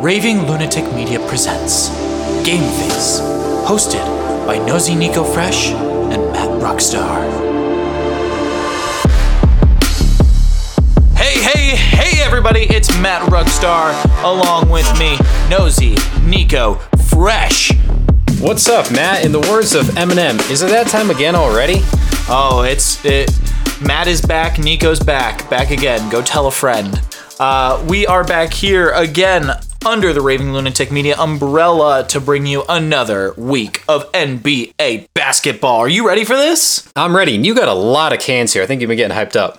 Raving Lunatic Media presents Game Face, hosted by Nosy Nico Fresh and Matt Rockstar. Hey, hey, hey, everybody! It's Matt Rockstar, along with me, Nosy Nico Fresh. What's up, Matt? In the words of Eminem, is it that time again already? Oh, it's it. Matt is back. Nico's back. Back again. Go tell a friend. Uh, we are back here again under the Raving Lunatic Media umbrella to bring you another week of NBA basketball. Are you ready for this? I'm ready. You got a lot of cans here. I think you've been getting hyped up.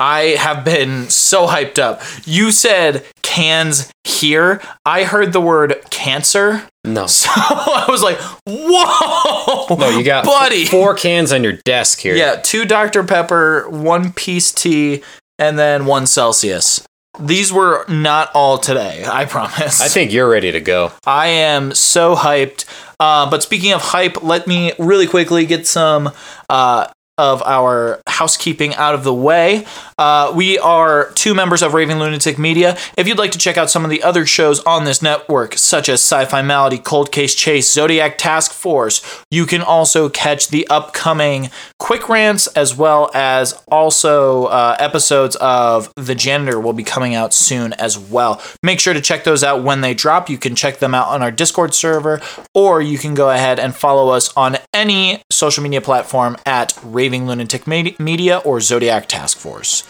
I have been so hyped up. You said cans here. I heard the word cancer. No. So I was like, whoa. No, you got buddy. four cans on your desk here. Yeah, two Dr. Pepper, one Peace Tea, and then one Celsius. These were not all today, I promise. I think you're ready to go. I am so hyped. Uh, but speaking of hype, let me really quickly get some uh, of our housekeeping out of the way. Uh, we are two members of Raving Lunatic Media. If you'd like to check out some of the other shows on this network, such as Sci Fi Malady, Cold Case Chase, Zodiac Task Force, you can also catch the upcoming quick rants as well as also uh, episodes of The Janitor will be coming out soon as well. Make sure to check those out when they drop. You can check them out on our Discord server, or you can go ahead and follow us on any social media platform at Raving Lunatic Media or Zodiac Task Force.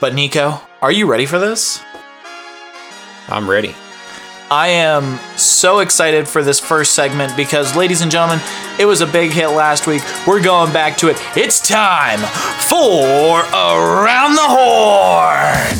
But Nico, are you ready for this? I'm ready. I am so excited for this first segment because, ladies and gentlemen, it was a big hit last week. We're going back to it. It's time for Around the Horn.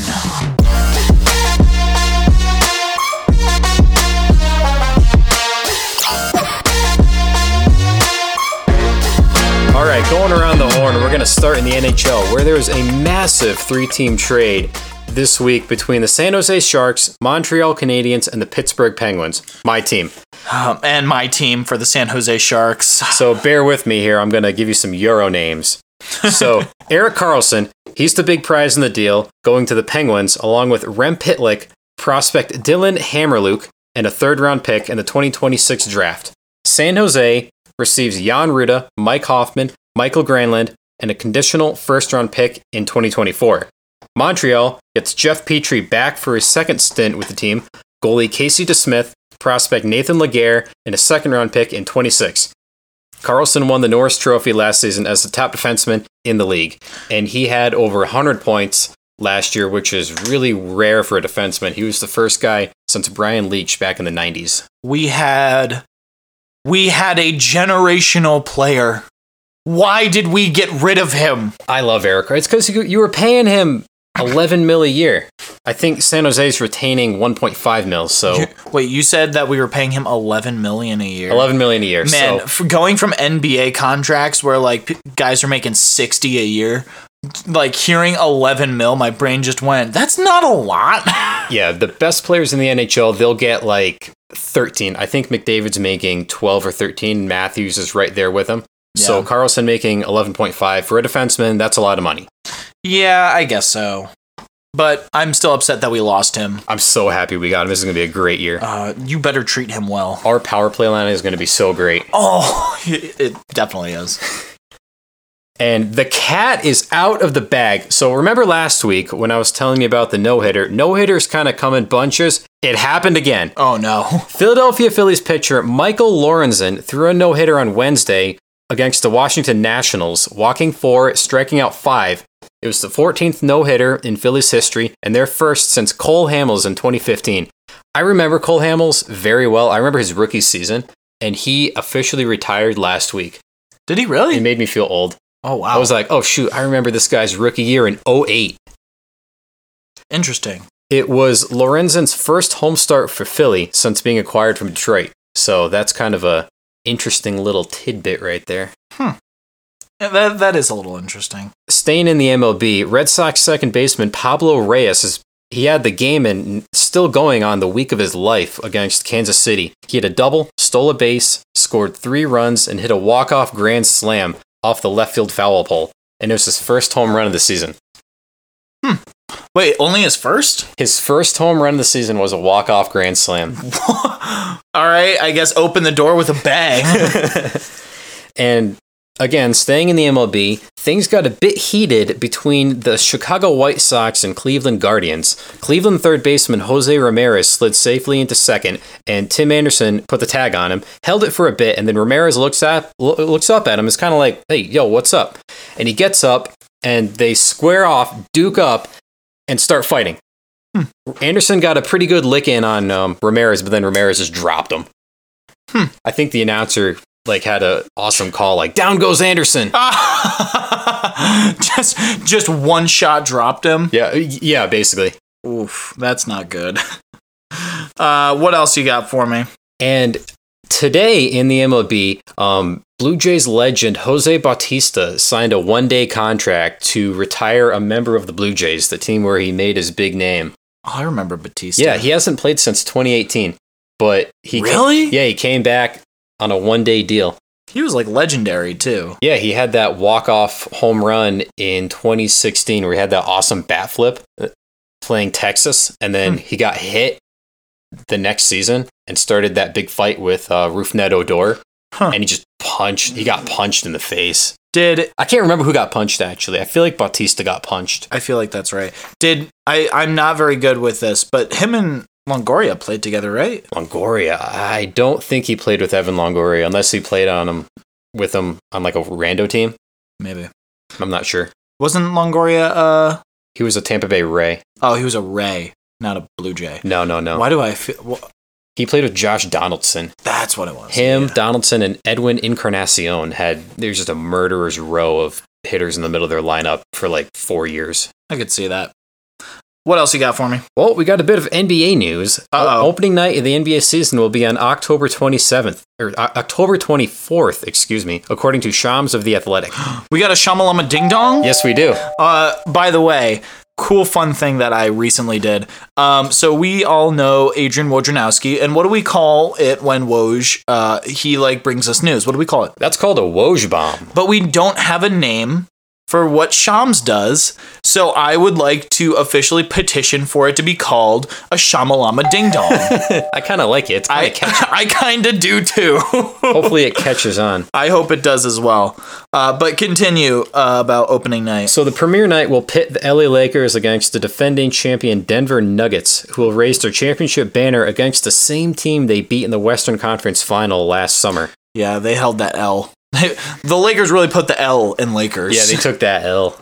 All right, going around the horn, we're going to start in the NHL, where there was a massive three team trade this week between the San Jose Sharks, Montreal Canadiens, and the Pittsburgh Penguins. My team. Um, and my team for the San Jose Sharks. So bear with me here. I'm going to give you some Euro names. So Erik Karlsson, he's the big prize in the deal, going to the Penguins, along with Rem Pitlick, prospect Dillon Hamaliuk, and a third round pick in the 2026 draft. San Jose receives Jan Rutta, Mike Hoffman, Mikael Granlund, and a conditional first round pick in 2024. Montreal gets Jeff Petry back for his second stint with the team, goalie Casey DeSmith, prospect Nathan Legare, and a second round pick in 26. Karlsson won the Norris Trophy last season as the top defenseman in the league, and he had over 100 points last year, which is really rare for a defenseman. He was the first guy since Brian Leetch back in the 90s. We had we had a generational player. Why did we get rid of him? I love Erik. It's because you, you were paying him 11 mil a year. I think San Jose's retaining 1.5 mil, so Wait, you said that we were paying him 11 million a year. 11 million a year. Man, so going from NBA contracts where like p- guys are making 60 a year, like hearing 11 mil, my brain just went, that's not a lot. yeah, the best players in the NHL, they'll get like 13. I think McDavid's making 12 or 13. Matthews is right there with him. So Karlsson making 11.5 for a defenseman, that's a lot of money. yeah, I guess so. But I'm still upset that we lost him. I'm so happy we got him. This is going to be a great year. Uh, you better treat him well. Our power play line is going to be so great. Oh, it definitely is. And the cat is out of the bag. So remember last week when I was telling you about the no hitter? No hitters kind of come in bunches. It happened again. Oh no. Philadelphia Phillies pitcher Michael Lorenzen threw a no hitter on Wednesday against the Washington Nationals, walking four, striking out five. It was the 14th no hitter in Phillies history and their first since Cole Hamels in 2015. I remember Cole Hamels very well. I remember his rookie season, and he officially retired last week. Did he really? It made me feel old. Oh wow. I was like, oh shoot, I remember this guy's rookie year in 08. Interesting. It was Lorenzen's first home start for Philly since being acquired from Detroit. So that's kind of a interesting little tidbit right there. Hmm. Yeah, That, that is a little interesting. Staying in the MLB, Red Sox second baseman Pablo Reyes is he had the game and still going on the week of his life against Kansas City. He had a double, stole a base, scored three runs, and hit a walk-off grand slam off the left field foul pole. And it was his first home run of the season. Hmm. Wait, only his first? His first home run of the season was a walk-off grand slam. All right, I guess open the door with a bang. And again, staying in the MLB, things got a bit heated between the Chicago White Sox and Cleveland Guardians. Cleveland third baseman Jose Ramirez slid safely into second, and Tim Anderson put the tag on him, held it for a bit, and then Ramirez looks up, looks up at him. It's kind of like, "Hey, yo, what's up?" And he gets up, and they square off, duke up, and start fighting. Anderson got a pretty good lick in on um, Ramirez, but then Ramirez just dropped him. I think the announcer like had a awesome call, like "Down goes Anderson." just just one shot dropped him. Yeah, yeah, basically. Oof, that's not good. Uh, what else you got for me? And today in the MLB, um, Blue Jays legend Jose Bautista signed a one-day contract to retire a member of the Blue Jays, the team where he made his big name. Oh, I remember Bautista. Yeah, he hasn't played since 2018, but he Really? yeah, he came back on a one-day deal. he was like legendary too. Yeah, he had that walk-off home run in 2016 where he had that awesome bat flip uh, playing Texas, and then he got hit the next season and started that big fight with uh, Rougned Odor, Huh. and he just punched. He got punched in the face. Did I can't remember who got punched actually. I feel like Bautista got punched. I feel like that's right? Did I? I'm not very good with this, but him and Longoria played together, right? Longoria. I don't think he played with Evan Longoria unless he played on him with him on like a rando team. Maybe I'm not sure. wasn't Longoria? Uh He was a Tampa Bay Ray. oh, he was a Ray, not a Blue Jay. No, no, no. Why do I feel? wh- He played with Josh Donaldson. that's what it was. Him, Yeah. Donaldson, and Edwin Encarnacion had there's just a murderer's row of hitters in the middle of their lineup for like four years. I could see that. What else you got for me? Well, we got a bit of NBA news. Uh-oh. Opening night of the NBA season will be on October 27th, or uh, October 24th, excuse me, according to Shams of The Athletic. We got a Shamalama Ding Dong. yes, we do. Uh, by the way, cool fun thing that I recently did. Um, so we all know Adrian Wojnarowski, and what do we call it when Woj uh he like brings us news? What do we call it? That's called a Woj bomb. But we don't have a name for what Shams does, so I would like to officially petition for it to be called a Shamalama Ding Dong. I kind of like it. I catchy. I kind of do too. Hopefully, it catches on. I hope it does as well. Uh, but continue uh, about opening night. So the premiere night will pit the LA Lakers against the defending champion Denver Nuggets, who will raise their championship banner against the same team they beat in the Western Conference Final last summer. Yeah, they held that L. the Lakers really put the L in Lakers. Yeah, they took that L.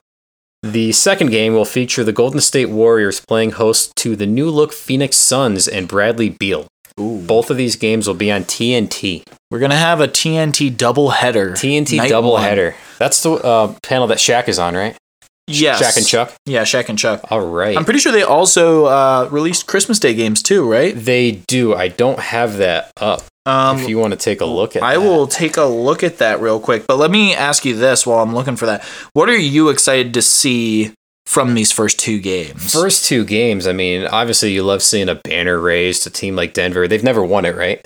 The second game will feature the Golden State Warriors playing host to the new look Phoenix Suns and Bradley Beal. Ooh. Both of these games will be on TNT. We're gonna have a TNT doubleheader. TNT Night doubleheader. That's the uh, panel that Shaq is on, right? Yes. Shaq and Chuck. Yeah, Shaq and Chuck. All right. I'm pretty sure they also uh, released Christmas Day games too, right? they do. I don't have that up. Um, if you want to take a look at I that. will take a look at that real quick. But let me ask you this while I'm looking for that. What are you excited to see from these first two games? First two games, I mean, obviously you love seeing a banner raised, a team like Denver. They've never won it, right?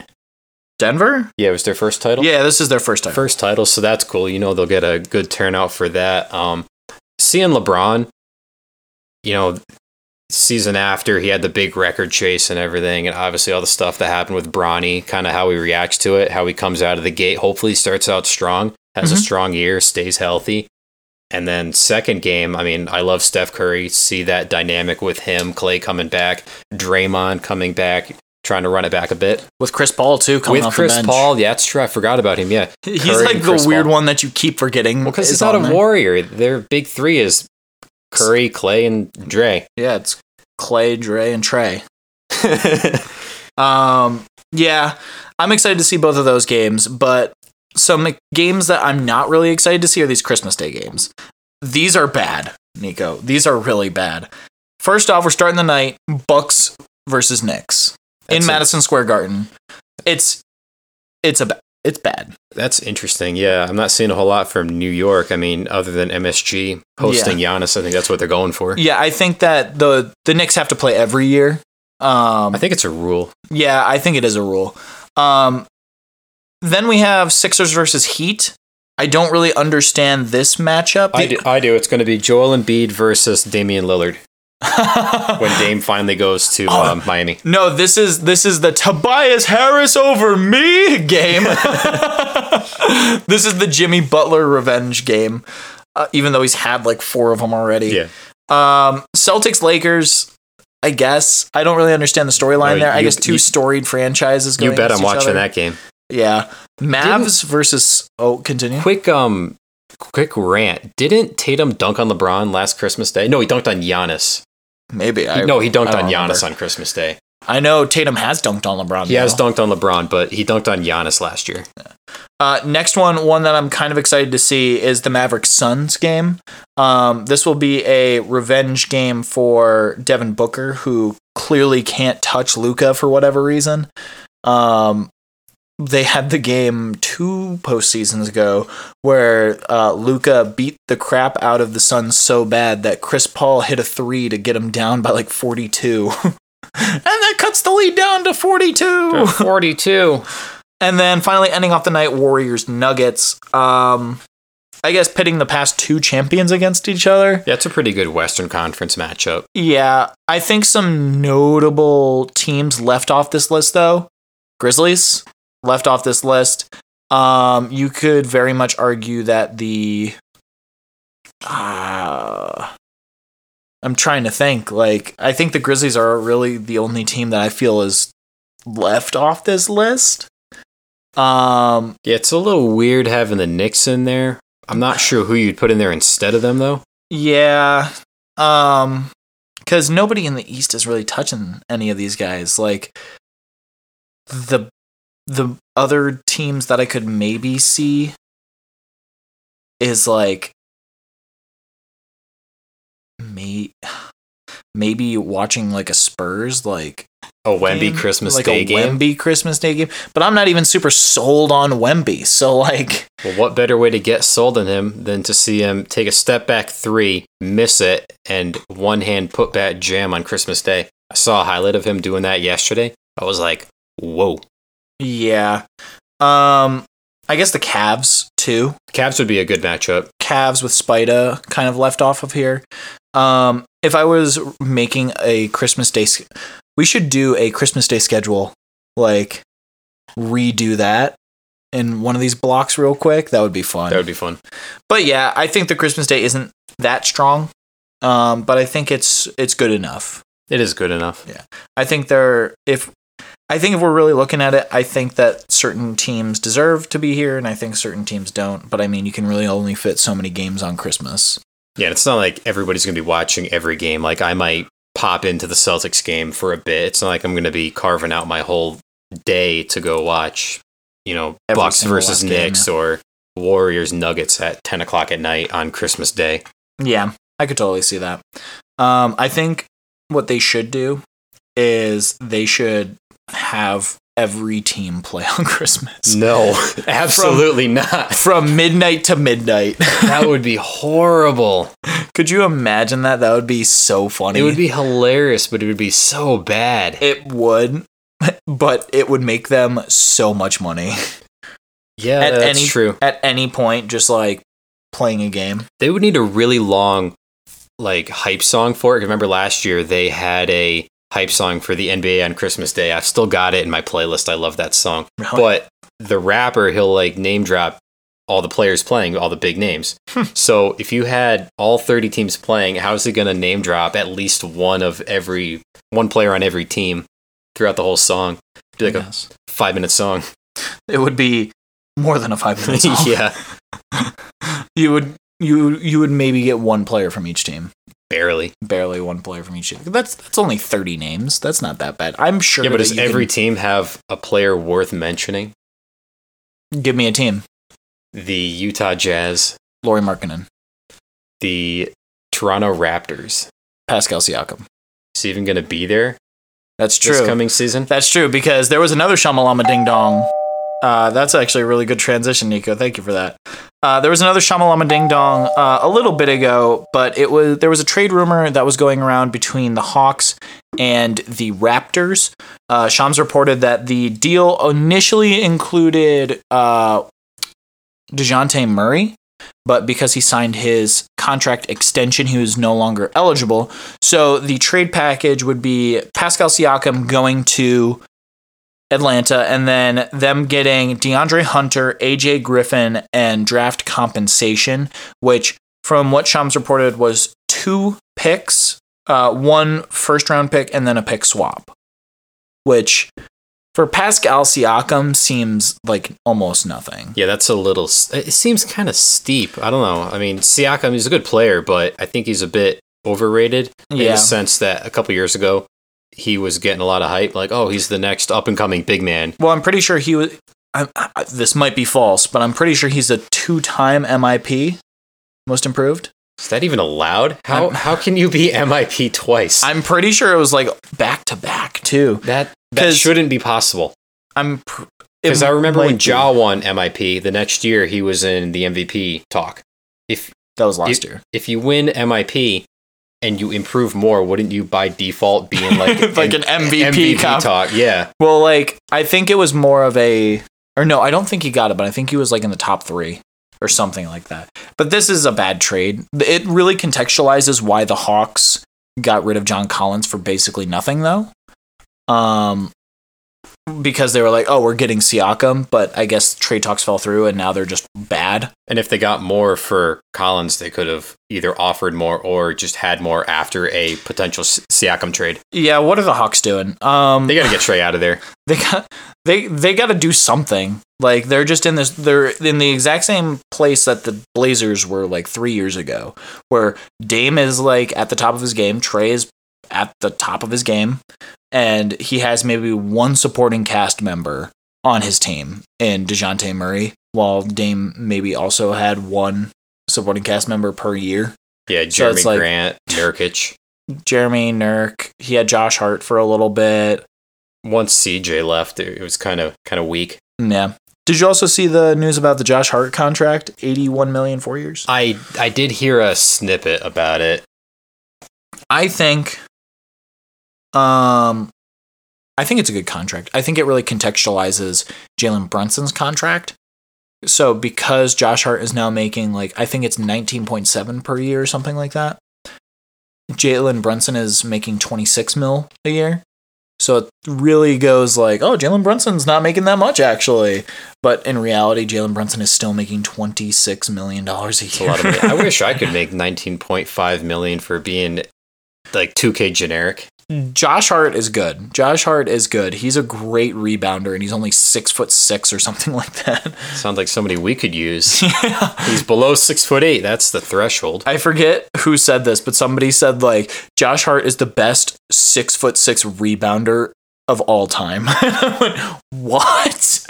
Denver? Yeah, it was their first title. Yeah, this is their first time. First title, so that's cool. You know they'll get a good turnout for that. Um, seeing LeBron, you know, season after he had the big record chase and everything, and obviously all the stuff that happened with Bronny, kind of how he reacts to it, how he comes out of the gate. Hopefully, starts out strong, has a Mhm. strong year, stays healthy. And then second game, I mean, I love Steph Curry. See that dynamic with him, Klay coming back, Draymond coming back, trying to run it back a bit With Chris Paul too coming with off Chris the bench. Paul. Yeah, that's true. I forgot about him. Yeah, He's Curry like the Chris weird Paul. one that you keep forgetting. Well, because he's not a there. warrior. Their big three is Curry, Klay, and Dre. Yeah, it's Klay, Dre, and Trey. Um, yeah, I'm excited to see both of those games, but some games that I'm not really excited to see are these Christmas Day games. These are bad, Nico. These are really bad. First off, we're starting the night Bucks versus Knicks That's in a- Madison Square Garden. It's it's a it's bad. That's interesting. Yeah, I'm not seeing a whole lot from New York. I mean, other than MSG hosting Giannis, I think that's what they're going for. Yeah, I think that the the Knicks have to play every year. Um, I think it's a rule. Yeah, I think it is a rule. Um, then we have Sixers versus Heat. I don't really understand this matchup. I do, I do. It's going to be Joel Embiid versus Damian Lillard. when Dame finally goes to Oh. um, Miami. No, this is this is the Tobias Harris over me game. this is the Jimmy Butler revenge game. Uh, even though he's had like four of them already. Yeah. Um, Celtics Lakers. I guess I don't really understand the storyline Oh, there. I guess two you- storied franchises. Going You bet I'm watching other. that game. Yeah, Mavs versus. Oh, continue. Quick um quick rant. Didn't Tatum dunk on LeBron last Christmas Day? No, he dunked on Giannis. Maybe I. no, he dunked on Giannis remember. on Christmas Day. I know Tatum has dunked on LeBron. He has dunked on LeBron, but he dunked on Giannis last year. Uh, next one, one that I'm kind of excited to see is the Mavericks Suns game. Um, this will be a revenge game for Devin Booker, who clearly can't touch Luka for whatever reason. Um, they had the game two postseasons ago where uh, Luka beat the crap out of the Suns so bad that Chris Paul hit a three to get him down by like 42. and that cuts the lead down to 42. 42. And then finally ending off the night, Warriors Nuggets. Um, I guess pitting the past two champions against each other. Yeah, it's a pretty good Western Conference matchup. Yeah, I think some notable teams left off this list though. Grizzlies left off this list. Um, you could very much argue that the. Uh, I'm trying to think. Like, I think the Grizzlies are really the only team that I feel is left off this list. Um, Yeah, it's a little weird having the Knicks in there. I'm not sure who you'd put in there instead of them though. Yeah. Um cuz nobody in the east is really touching any of these guys like the the other teams that I could maybe see is like may maybe watching like a Spurs like A Wemby game, Christmas like Day a game. Wemby Christmas Day game, but I'm not even super sold on Wemby. So like Well, what better way to get sold on him than to see him take a step back three, miss it, and one hand put back jam on Christmas Day? I saw a highlight of him doing that yesterday. I was like, whoa. Yeah. Um I guess the Cavs too. Cavs would be a good matchup. Cavs with Spida kind of left off of here. Um, if I was making a Christmas Day, we should do a Christmas Day schedule. Like redo that in one of these blocks real quick. That would be fun. That would be fun. but yeah, I think the Christmas Day isn't that strong. Um, but I think it's it's good enough. It is good enough. Yeah, I think they're if I think if we're really looking at it, I think that certain teams deserve to be here, and I think certain teams don't. But I mean, you can really only fit so many games on Christmas. Yeah, it's not like everybody's going to be watching every game. Like, I might pop into the Celtics game for a bit. It's not like I'm going to be carving out my whole day to go watch, you know, Every Bucks versus last game, Knicks or Warriors Nuggets at 10 o'clock at night on Christmas Day. Yeah, I could totally see that. Um, I think what they should do is they should have every team play on Christmas No, absolutely not. from midnight to midnight. That would be horrible. could you imagine that? That would be so funny. It would be hilarious, but it would be so bad. It would, but it would make them so much money Yeah, at that's any true. at any point. Just like playing a game. They would need a really long, like, hype song for it. Remember last year they had a hype song for the NBA on Christmas Day. I've still got it in my playlist. I love that song. Really? But the rapper, he'll like name drop all the players playing, all the big names. Hmm. so if you had all 30 teams playing, how's he going to name drop at least one of every, one player on every team throughout the whole song? Be like a five minute song. it would be more than a five minute song. yeah, you would you you would maybe get one player from each team. Barely. Barely one player from each team. That's that's only thirty names. That's not that bad. I'm sure. Yeah, but does every can- team have a player worth mentioning? give me a team? The Utah Jazz, Lauri Markkanen, the Toronto Raptors. Pascal Siakam. Is he even going to be there That's this true. coming season? That's true because there was another Shamalama Ding Dong. Uh, that's actually a really good transition, Nico. Thank you for that. Uh, there was another Shamalama Ding Dong uh, a little bit ago, but it was there was a trade rumor that was going around between the Hawks and the Raptors. Uh, Shams reported that the deal initially included uh, Dejounte Murray, but because he signed his contract extension, he was no longer eligible. So the trade package would be Pascal Siakam going to Atlanta and then them getting DeAndre Hunter, AJ Griffin, and draft compensation, which from what Shams reported was two picks, uh, one first round pick, and then a pick swap. Which for Pascal Siakam seems like almost nothing. Yeah, that's a little. It seems kind of steep. I don't know. I mean, Siakam is a good player, but I think he's a bit overrated in the sense that a couple years ago he was getting a lot of hype. Like, oh, he's the next up and coming big man. Well, I'm pretty sure he was. I, I, this might be false, but I'm pretty sure he's a two-time MIP, most improved. Is that even allowed? How I'm- how can you be MIP twice? I'm pretty sure it was like back to back too. that that shouldn't be possible. I'm pr- Because I remember when be. Won MIP, the next year he was in the MVP talk. If that was last year. if you win MIP and you improve more, wouldn't you by default be in like Like an MVP comp. talk? Yeah. Well, like I think it was more of a, or no, I don't think he got it, but I think he was like in the top three or something like that. But this is a bad trade. It really contextualizes why the Hawks got rid of John Collins for basically nothing, though. Um, because they were like, oh, we're getting Siakam, but I guess trade talks fell through, and now they're just bad. And if they got more for Collins, they could have either offered more or just had more after a potential Siakam trade. Yeah, what are the Hawks doing? Um, They got to get Trey out of there. they got they they got to do something. Like they're just in this they're in the exact same place that the Blazers were like 3 years ago where Dame is like at the top of his game, Trey is at the top of his game and he has maybe one supporting cast member on his team in Dejounte Murray while Dame maybe also had one supporting cast member per year. Yeah, Jeremy it's like- Grant, Nurkic. Jeremy Nurk, he had Josh Hart for a little bit. Once CJ left, it it was kind of kind of weak. Mm, yeah. Did you also see the news about the Josh Hart contract? 81 million four years. I I did hear a snippet about it. I think um I think it's a good contract. I think it really contextualizes Jalen Brunson's contract. So because Josh Hart is now making like I think it's 19.7 per year or something like that. Jalen Brunson is making 26 mil a year. So it really goes like, oh, Jalen Brunson's not making that much actually. But in reality, Jalen Brunson is still making $26 million a year. It's a lot of money. I wish I could make 19.5 million for being like 2K generic. Josh Hart is good. Josh Hart is good. He's a great rebounder, and he's only six foot six or something like that. Sounds like somebody we could use. He's below six foot eight. That's the threshold. I forget who said this, but somebody said like Josh Hart is the best six foot six rebounder of all time. Went, what?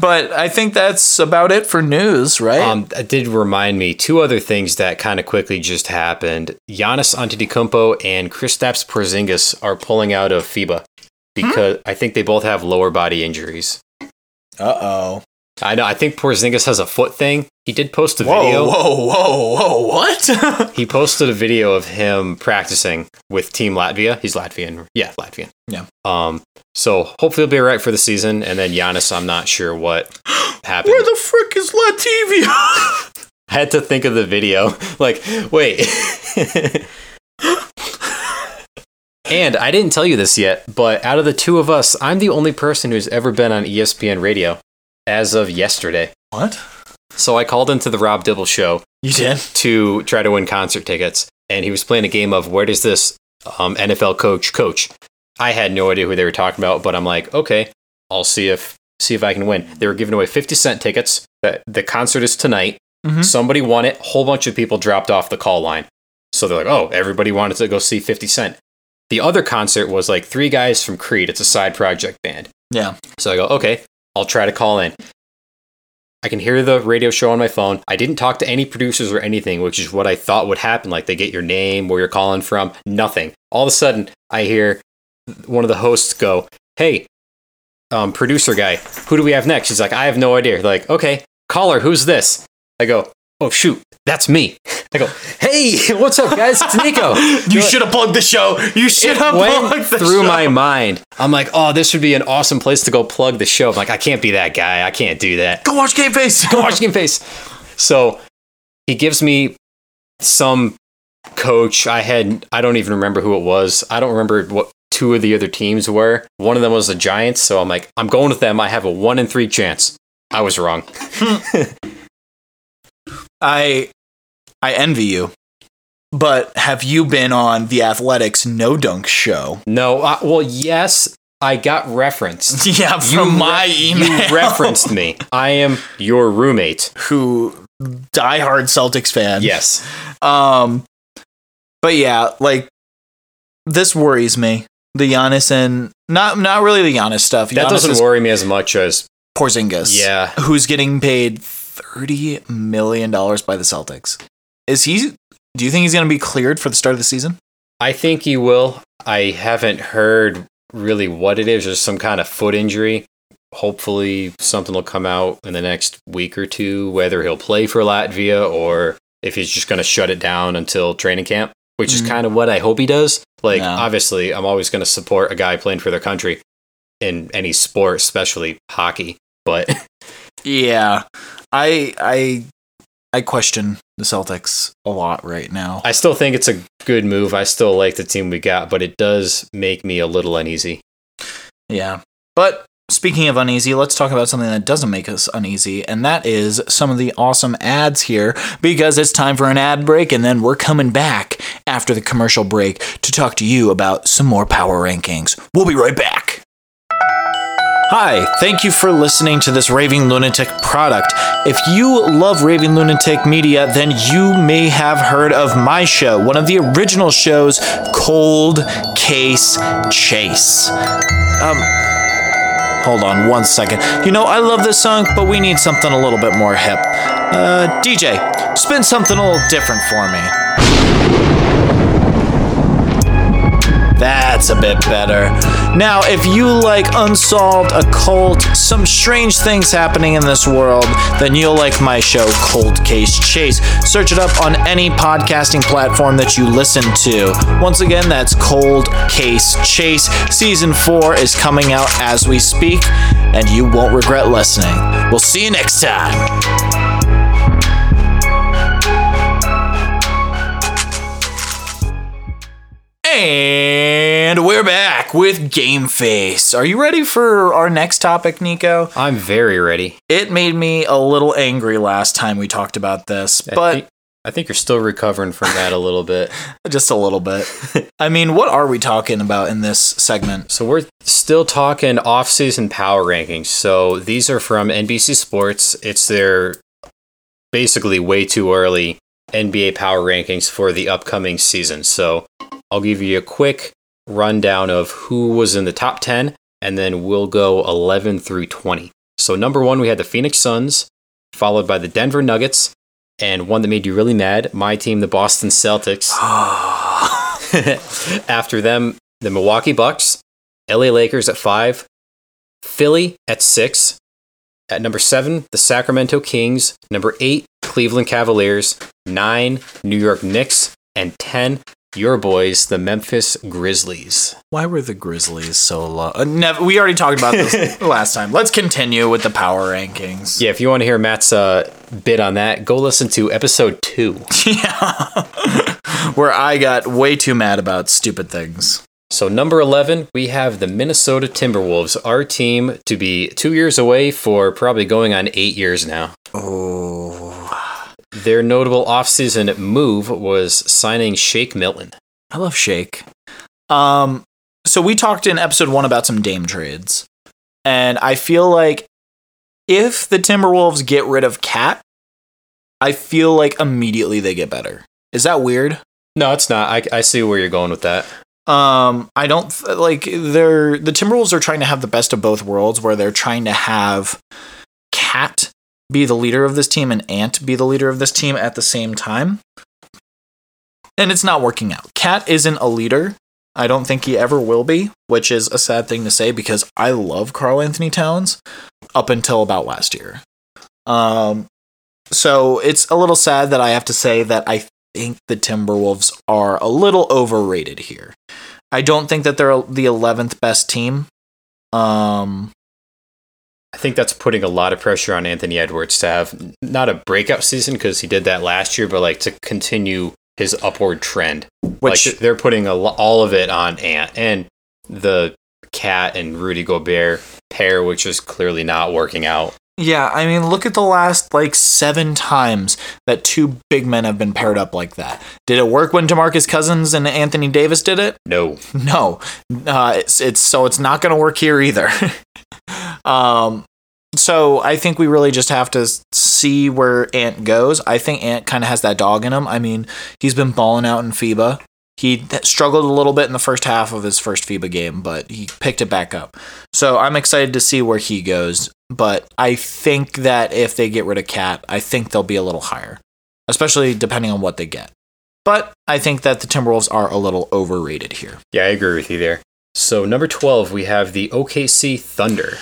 But I think that's about it for news, right? Um, that did remind me two other things that kind of quickly just happened. Giannis Antetokounmpo and Kristaps Porzingis are pulling out of FIBA because I think they both have lower body injuries. Uh oh. I know. I think Porzingis has a foot thing. He did post a Whoa, video. whoa, whoa, whoa! What? He posted a video of him practicing with Team Latvia. He's Latvian. Yeah, Latvian. Yeah. Um. So hopefully he'll be all right for the season. And then Giannis, I'm not sure what happened. Where the frick is Latvia? I had to think of the video. Like, wait. and I didn't tell you this yet, but out of the two of us, I'm the only person who's ever been on ESPN radio as of yesterday. what? So I called into the Rob Dibble show You did? to try to win concert tickets, and he was playing a game of where does this um, NFL coach coach? I had no idea who they were talking about, but I'm like, okay, I'll see if see if I can win. They were giving away 50 cent tickets. The, the concert is tonight. Mhm. Somebody won it. A whole bunch of people dropped off the call line. So they're like, oh, everybody wanted to go see 50 Cent. The other concert was like three guys from Creed. It's a side project band. Yeah. So I go, okay, I'll try to call in. I can hear the radio show on my phone. I didn't talk to any producers or anything, which is what I thought would happen. Like they get your name, where you're calling from, nothing. All of a sudden, I hear one of the hosts go, hey, um, producer guy, who do we have next? He's like, I have no idea. Like, okay, caller, who's this? I go, oh, shoot, that's me. I go, hey, what's up, guys? It's Nico. You should have plugged the show. You should have plugged the show. through show. my mind. I'm like, oh, this would be an awesome place to go plug the show. I'm like, I can't be that guy. I can't do that. Go watch Game Face. Go watch Game Face. So he gives me some coach. I had I don't even remember who it was. I don't remember what two of the other teams were. One of them was the Giants, so I'm like, I'm going with them. I have a one in three chance. I was wrong. I I envy you. But have you been on the Athletics No Dunk show? No, uh, well, yes, I got referenced. Yeah, from You my re- email. You referenced me. I am your roommate. who diehard Celtics fan. Yes. Um, but yeah, like this worries me. The Giannis and not not really the Giannis stuff. That doesn't worry me as much as Porzingis. yeah. who's getting paid thirty million dollars by the Celtics. Is he? Do you think he's going to be cleared for the start of the season? I think he will. I haven't heard really what it is. There's some kind of foot injury. Hopefully, something will come out in the next week or two, whether he'll play for Latvia or if he's just going to shut it down until training camp, which is Mhm. kind of what I hope he does. Like, Yeah. obviously, I'm always going to support a guy playing for their country in any sport, especially hockey. But Yeah, I I I question the Celtics a lot right now. I still think it's a good move. I still like the team we got, but it does make me a little uneasy. Yeah. But speaking of uneasy, let's talk about something that doesn't make us uneasy, and that is some of the awesome ads here because it's time for an ad break, and then we're coming back after the commercial break to talk to you about some more power rankings. We'll be right back. Hi, thank you for listening to this Raving Lunatic product. If you love Raving Lunatic Media, then you may have heard of my show, one of the original shows, Cold Case Chase. Um, hold on one second. You know, I love this song, but we need something a little bit more hip. Uh, DJ, spin something a little different for me. That's a bit better. Now, if you like unsolved, occult, some strange things happening in this world, then you'll like my show, Cold Case Chase. Search it up on any podcasting platform that you listen to. Once again, that's Cold Case Chase. Season 4 is coming out as we speak, and you won't regret listening. We'll see you next time. And we're back with Game Face. Are you ready for our next topic, Nico? I'm very ready. It made me a little angry last time we talked about this, I but think, I think you're still recovering from that a little bit. just a little bit. I mean, what are we talking about in this segment? So we're still talking off-season power rankings. So these are from NBC Sports. It's their basically way too early NBA power rankings for the upcoming season. So I'll give you a quick rundown of who was in the top 10 and then we'll go 11 through 20. So number 1 we had the Phoenix Suns, followed by the Denver Nuggets, and one that made you really mad, my team the Boston Celtics. After them, the Milwaukee Bucks, LA Lakers at five, Philly at six. At number seven, the Sacramento Kings. Number eight, Cleveland Cavaliers. Nine, New York Knicks. And 10, your boys, the Memphis Grizzlies. Why were the Grizzlies so low? Uh, never, we already talked about this last time. Let's continue with the power rankings. Yeah, if you want to hear Matt's uh, bit on that, go listen to episode two. Yeah. Where I got way too mad about stupid things. So, number 11, we have the Minnesota Timberwolves, our team to be two years away for probably going on eight years now. Oh. Their notable offseason move was signing Shake Milton. I love Shake. Um, so we talked in episode one about some Dame trades, and I feel like if the Timberwolves get rid of KAT, I feel like immediately they get better. Is that weird? No, it's not. I, I see where you're going with that. Um, I don't th- like they're the Timberwolves are trying to have the best of both worlds, where they're trying to have KAT be the leader of this team and Ant be the leader of this team at the same time. And it's not working out. KAT isn't a leader. I don't think he ever will be, which is a sad thing to say because I love Karl-Anthony Towns up until about last year. Um, so it's a little sad that I have to say that I think the Timberwolves are a little overrated here. I don't think that they're the 11th best team. Um I think that's putting a lot of pressure on Anthony Edwards to have not a breakout season because he did that last year, but like to continue his upward trend. Which like they're putting a, lo- all of it on Ant and the KAT and Rudy Gobert pair, which is clearly not working out. Yeah, I mean, look at the last like seven times that two big men have been paired up like that. Did it work when DeMarcus Cousins and Anthony Davis did it? No, No, uh, it's it's so it's not going to work here either. um, so I think we really just have to see where Ant goes. I think Ant kind of has that dog in him. I mean, he's been balling out in FIBA. He struggled a little bit in the first half of his first FIBA game, but he picked it back up. So I'm excited to see where he goes. But I think that if they get rid of KAT, I think they'll be a little higher, especially depending on what they get. But I think that the Timberwolves are a little overrated here. yeah, I agree with you there. So number twelve, we have the OKC Thunder.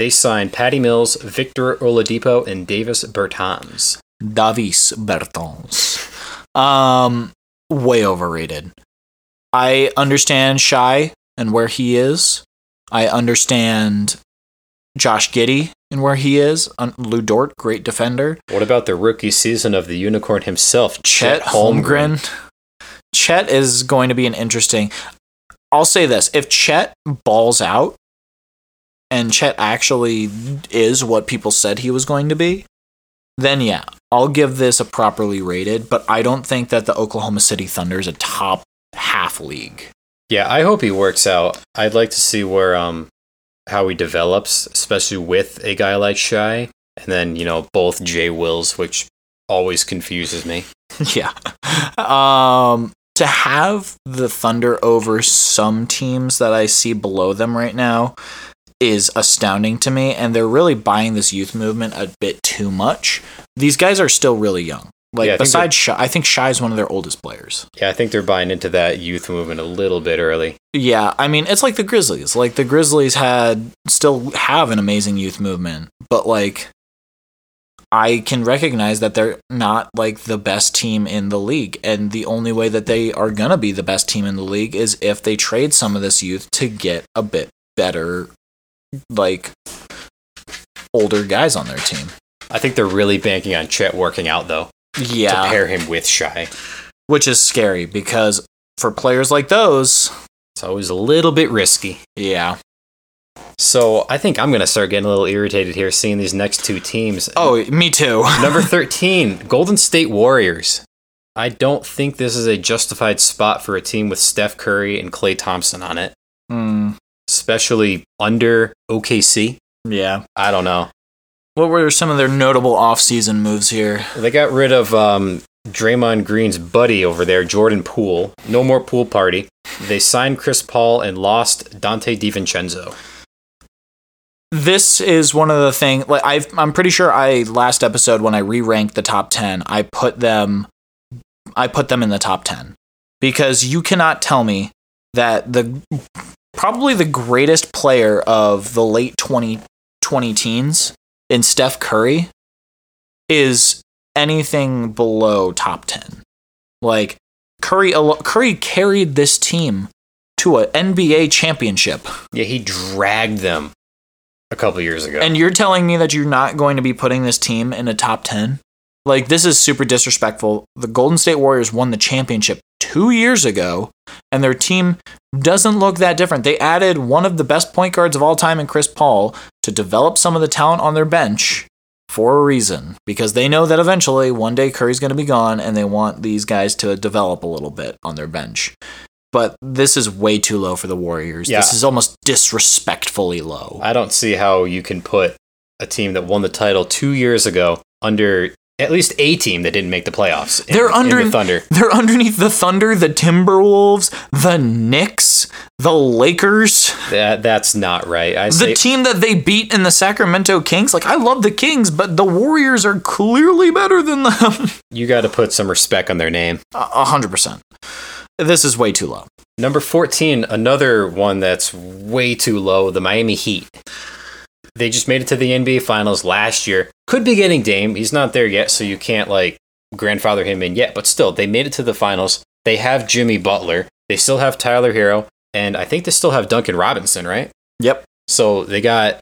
They signed Patty Mills, Victor Oladipo, and Davis Bertans. Davis Bertans. Um, way overrated. I understand Shai and where he is. I understand Josh Giddey and where he is. Lu Dort, great defender. What about the rookie season of the unicorn himself, Chet Holmgren. Chet is going to be an interesting. I'll say this: if Chet balls out, and Chet actually is what people said he was going to be, then yeah, I'll give this a properly rated. But I don't think that the Oklahoma City Thunder is a top half league. Yeah, I hope he works out. I'd like to see where um how he develops, especially with a guy like Shai, and then you know both Jay Wills, which always confuses me. yeah. Um, to have the Thunder over some teams that I see below them right now is astounding to me, and they're really buying this youth movement a bit too much. These guys are still really young. Like Yeah, besides Shai, I think Shai is one of their oldest players. Yeah, I think they're buying into that youth movement a little bit early. Yeah, I mean it's like the Grizzlies. Like the Grizzlies had still have an amazing youth movement, but like I can recognize that they're not like the best team in the league and the only way that they are going to be the best team in the league is if they trade some of this youth to get a bit better like older guys on their team. I think they're really banking on Chet working out though Yeah. to pair him with Shai. which is scary because for players like those, It's always a little bit risky. yeah. So I think I'm gonna start getting a little irritated here seeing these next two teams. Oh, me too. Number 13, Golden State Warriors. I don't think this is a justified spot for a team with Steph Curry and Klay Thompson on it, Hmm. Especially under OKC. yeah. I don't know. What were some of their notable off-season moves here? They got rid of um, Draymond Green's buddy over there, Jordan Poole. No more pool party. They signed Chris Paul and lost Donte DiVincenzo. This is one of the thing. Like I'm pretty sure I last episode when I re-ranked the top ten, I put them, I put them in the top ten because you cannot tell me that the probably the greatest player of the late 2020 teens in Steph Curry is anything below top 10. Like Curry Curry carried this team to an NBA championship. Yeah, he dragged them a couple years ago. And you're telling me that you're not going to be putting this team in a top 10? Like, this is super disrespectful. The Golden State Warriors won the championship two years ago, and their team doesn't look that different. They added one of the best point guards of all time in Chris Paul to develop some of the talent on their bench for a reason because they know that eventually one day Curry's going to be gone and they want these guys to develop a little bit on their bench. But this is way too low for the Warriors. Yeah. This is almost disrespectfully low. I don't see how you can put a team that won the title two years ago under at least a team that didn't make the playoffs. in- They're under the Thunder. They're underneath the Thunder, the Timberwolves, the Knicks, the Lakers, That that's not right. I the say team that they beat in the Sacramento Kings. Like I love the Kings, but the Warriors are clearly better than them. you got to put some respect on their name. A hundred percent. This is way too low. Number 14, another one that's way too low, the Miami Heat. They just made it to the NBA Finals last year. Could be getting Dame. He's not there yet, so you can't like grandfather him in yet, but still, they made it to the finals. They have Jimmy Butler. They still have Tyler Herro, and I think they still have Duncan Robinson, right? Yep. So they got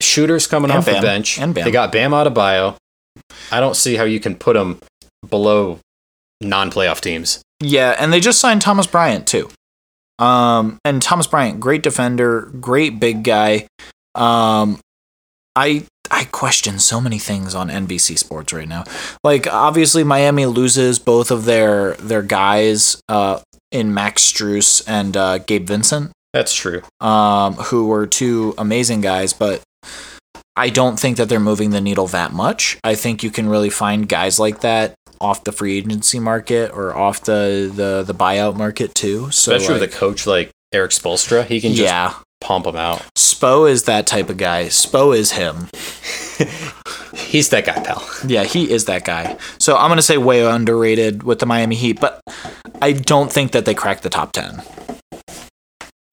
shooters coming And off Bam. the bench. And Bam. They got Bam Adebayo. I don't see how you can put them below non-playoff teams. Yeah, and they just signed Thomas Bryant too. Um, and Thomas Bryant, great defender, great big guy. Um, I I question so many things on NBC Sports right now. Like obviously Miami loses both of their their guys uh, in Max Strus and uh, Gabe Vincent, That's true. um, who were two amazing guys, but I don't think that they're moving the needle that much. I think you can really find guys like that off the free agency market or off the the, the buyout market too. So Especially like, with a coach like Erik Spoelstra, he can just yeah, pump them out. Spo is that type of guy. Spo is him. He's that guy, pal. Yeah, he is that guy. So I'm gonna say way underrated with the Miami Heat, but I don't think that they cracked the top ten.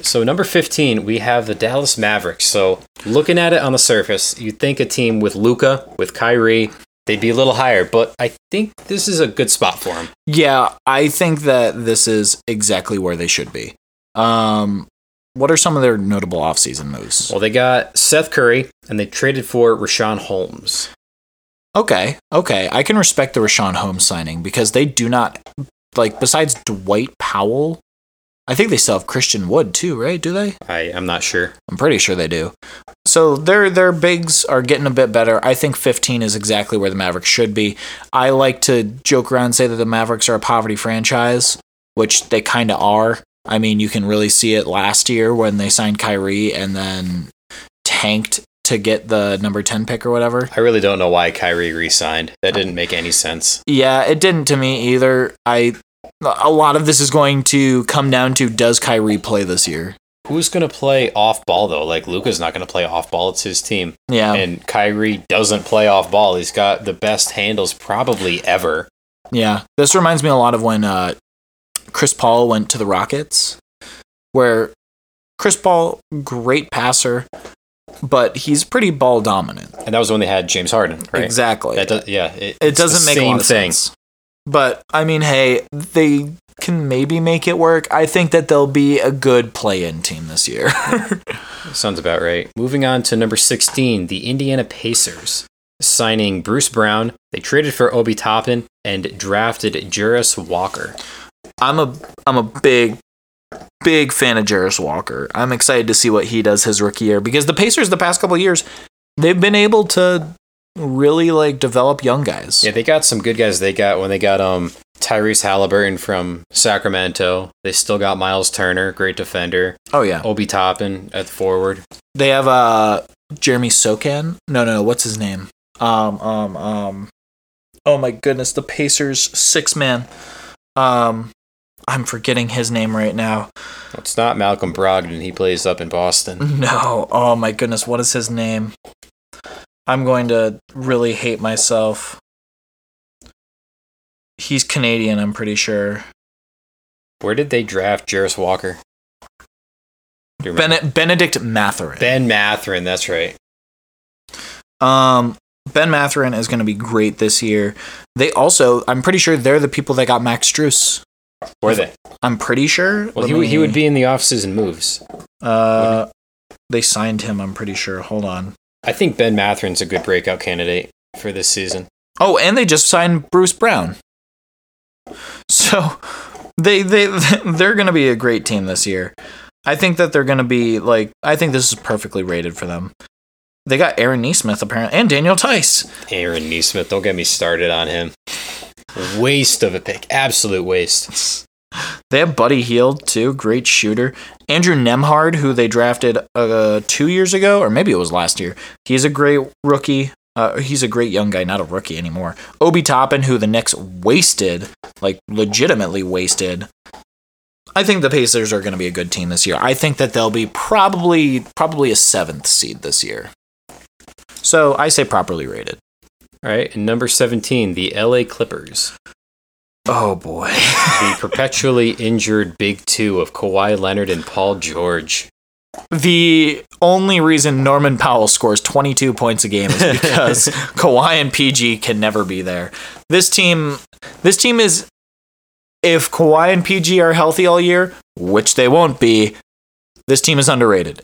So number 15, we have the Dallas Mavericks. So looking at it on the surface, you'd think a team with Luka, with Kyrie, they'd be a little higher, but I think this is a good spot for them. Yeah, I think that this is exactly where they should be. Um, what are some of their notable offseason moves? Well, they got Seth Curry and they traded for Richaun Holmes. Okay, okay, I can respect the Richaun Holmes signing because they do not like besides Dwight Powell. I think they still have Christian Wood too, right? Do they? I, I'm not sure. I'm pretty sure they do. So their their bigs are getting a bit better. I think 15 is exactly where the Mavericks should be. I like to joke around and say that the Mavericks are a poverty franchise, which they kind of are. I mean, you can really see it last year when they signed Kyrie and then tanked to get the number 10 pick or whatever. I really don't know why Kyrie re-signed. That didn't make any sense. Yeah, it didn't to me either. I a lot of this is going to come down to does Kyrie play this year? Who's going to play off ball though? Like Luka's not going to play off ball. It's his team. Yeah. And Kyrie doesn't play off ball. He's got the best handles probably ever. Yeah, this reminds me a lot of when uh, Chris Paul went to the Rockets, where Chris Paul, great passer, but he's pretty ball dominant. And that was when they had James Harden, right? Exactly. That does, yeah, it it, doesn't make a same lot of thing. sense. But I mean, hey, they can maybe make it work. I think that they'll be a good play-in team this year. Sounds about right. Moving on to number 16, the Indiana Pacers. Signing Bruce Brown, they traded for Obi Toppin and drafted Jarace Walker. I'm a I'm a big big fan of Jarace Walker. I'm excited to see what he does his rookie year because the Pacers the past couple of years they've been able to really like develop young guys. Yeah, they got some good guys. They got when they got um Tyrese Halliburton from Sacramento. They still got Miles Turner, great defender. Oh yeah. Obi Toppin at forward. They have uh Jeremy Sochan. No, no, what's his name? Um um um Oh my goodness, the Pacers six man. Um I'm forgetting his name right now. It's not Malcolm Brogdon. He plays up in Boston. No. Oh my goodness, what is his name? I'm going to really hate myself. He's Canadian, I'm pretty sure. Where did they draft Jarace Walker? Ben- Bennedict Mathurin. Ben Mathurin, that's right. Um, Ben Mathurin is going to be great this year. They also, I'm pretty sure they're the people that got Max Strus. Were they? I'm pretty sure. Well, Let he, would- he would be in the offseason moves. Uh, they signed him. I'm pretty sure. Hold on. I think Ben Mathurin's a good breakout candidate for this season. Oh, and they just signed Bruce Brown. So they they they're going to be a great team this year. I think that they're going to be like I think this is perfectly rated for them. They got Aaron Nesmith apparently and Daniel Theis. Aaron Nesmith, don't get me started on him. Waste of a pick. Absolute waste. They have Buddy Hield too, great shooter. Andrew Nembhard, who they drafted uh, two years ago, or maybe it was last year. He's a great rookie. Uh, he's a great young guy, not a rookie anymore. Obi Toppin, who the Knicks wasted, like legitimately wasted. I think the Pacers are going to be a good team this year. I think that they'll be probably probably a seventh seed this year. So I say properly rated. All right, and number 17, the LA Clippers. Oh boy. The perpetually injured big two of Kawhi Leonard and Paul George. the only reason Norman Powell scores 22 points a game is because Kawhi and PG can never be there. This team, this team is, if Kawhi and PG are healthy all year, which they won't be, this team is underrated.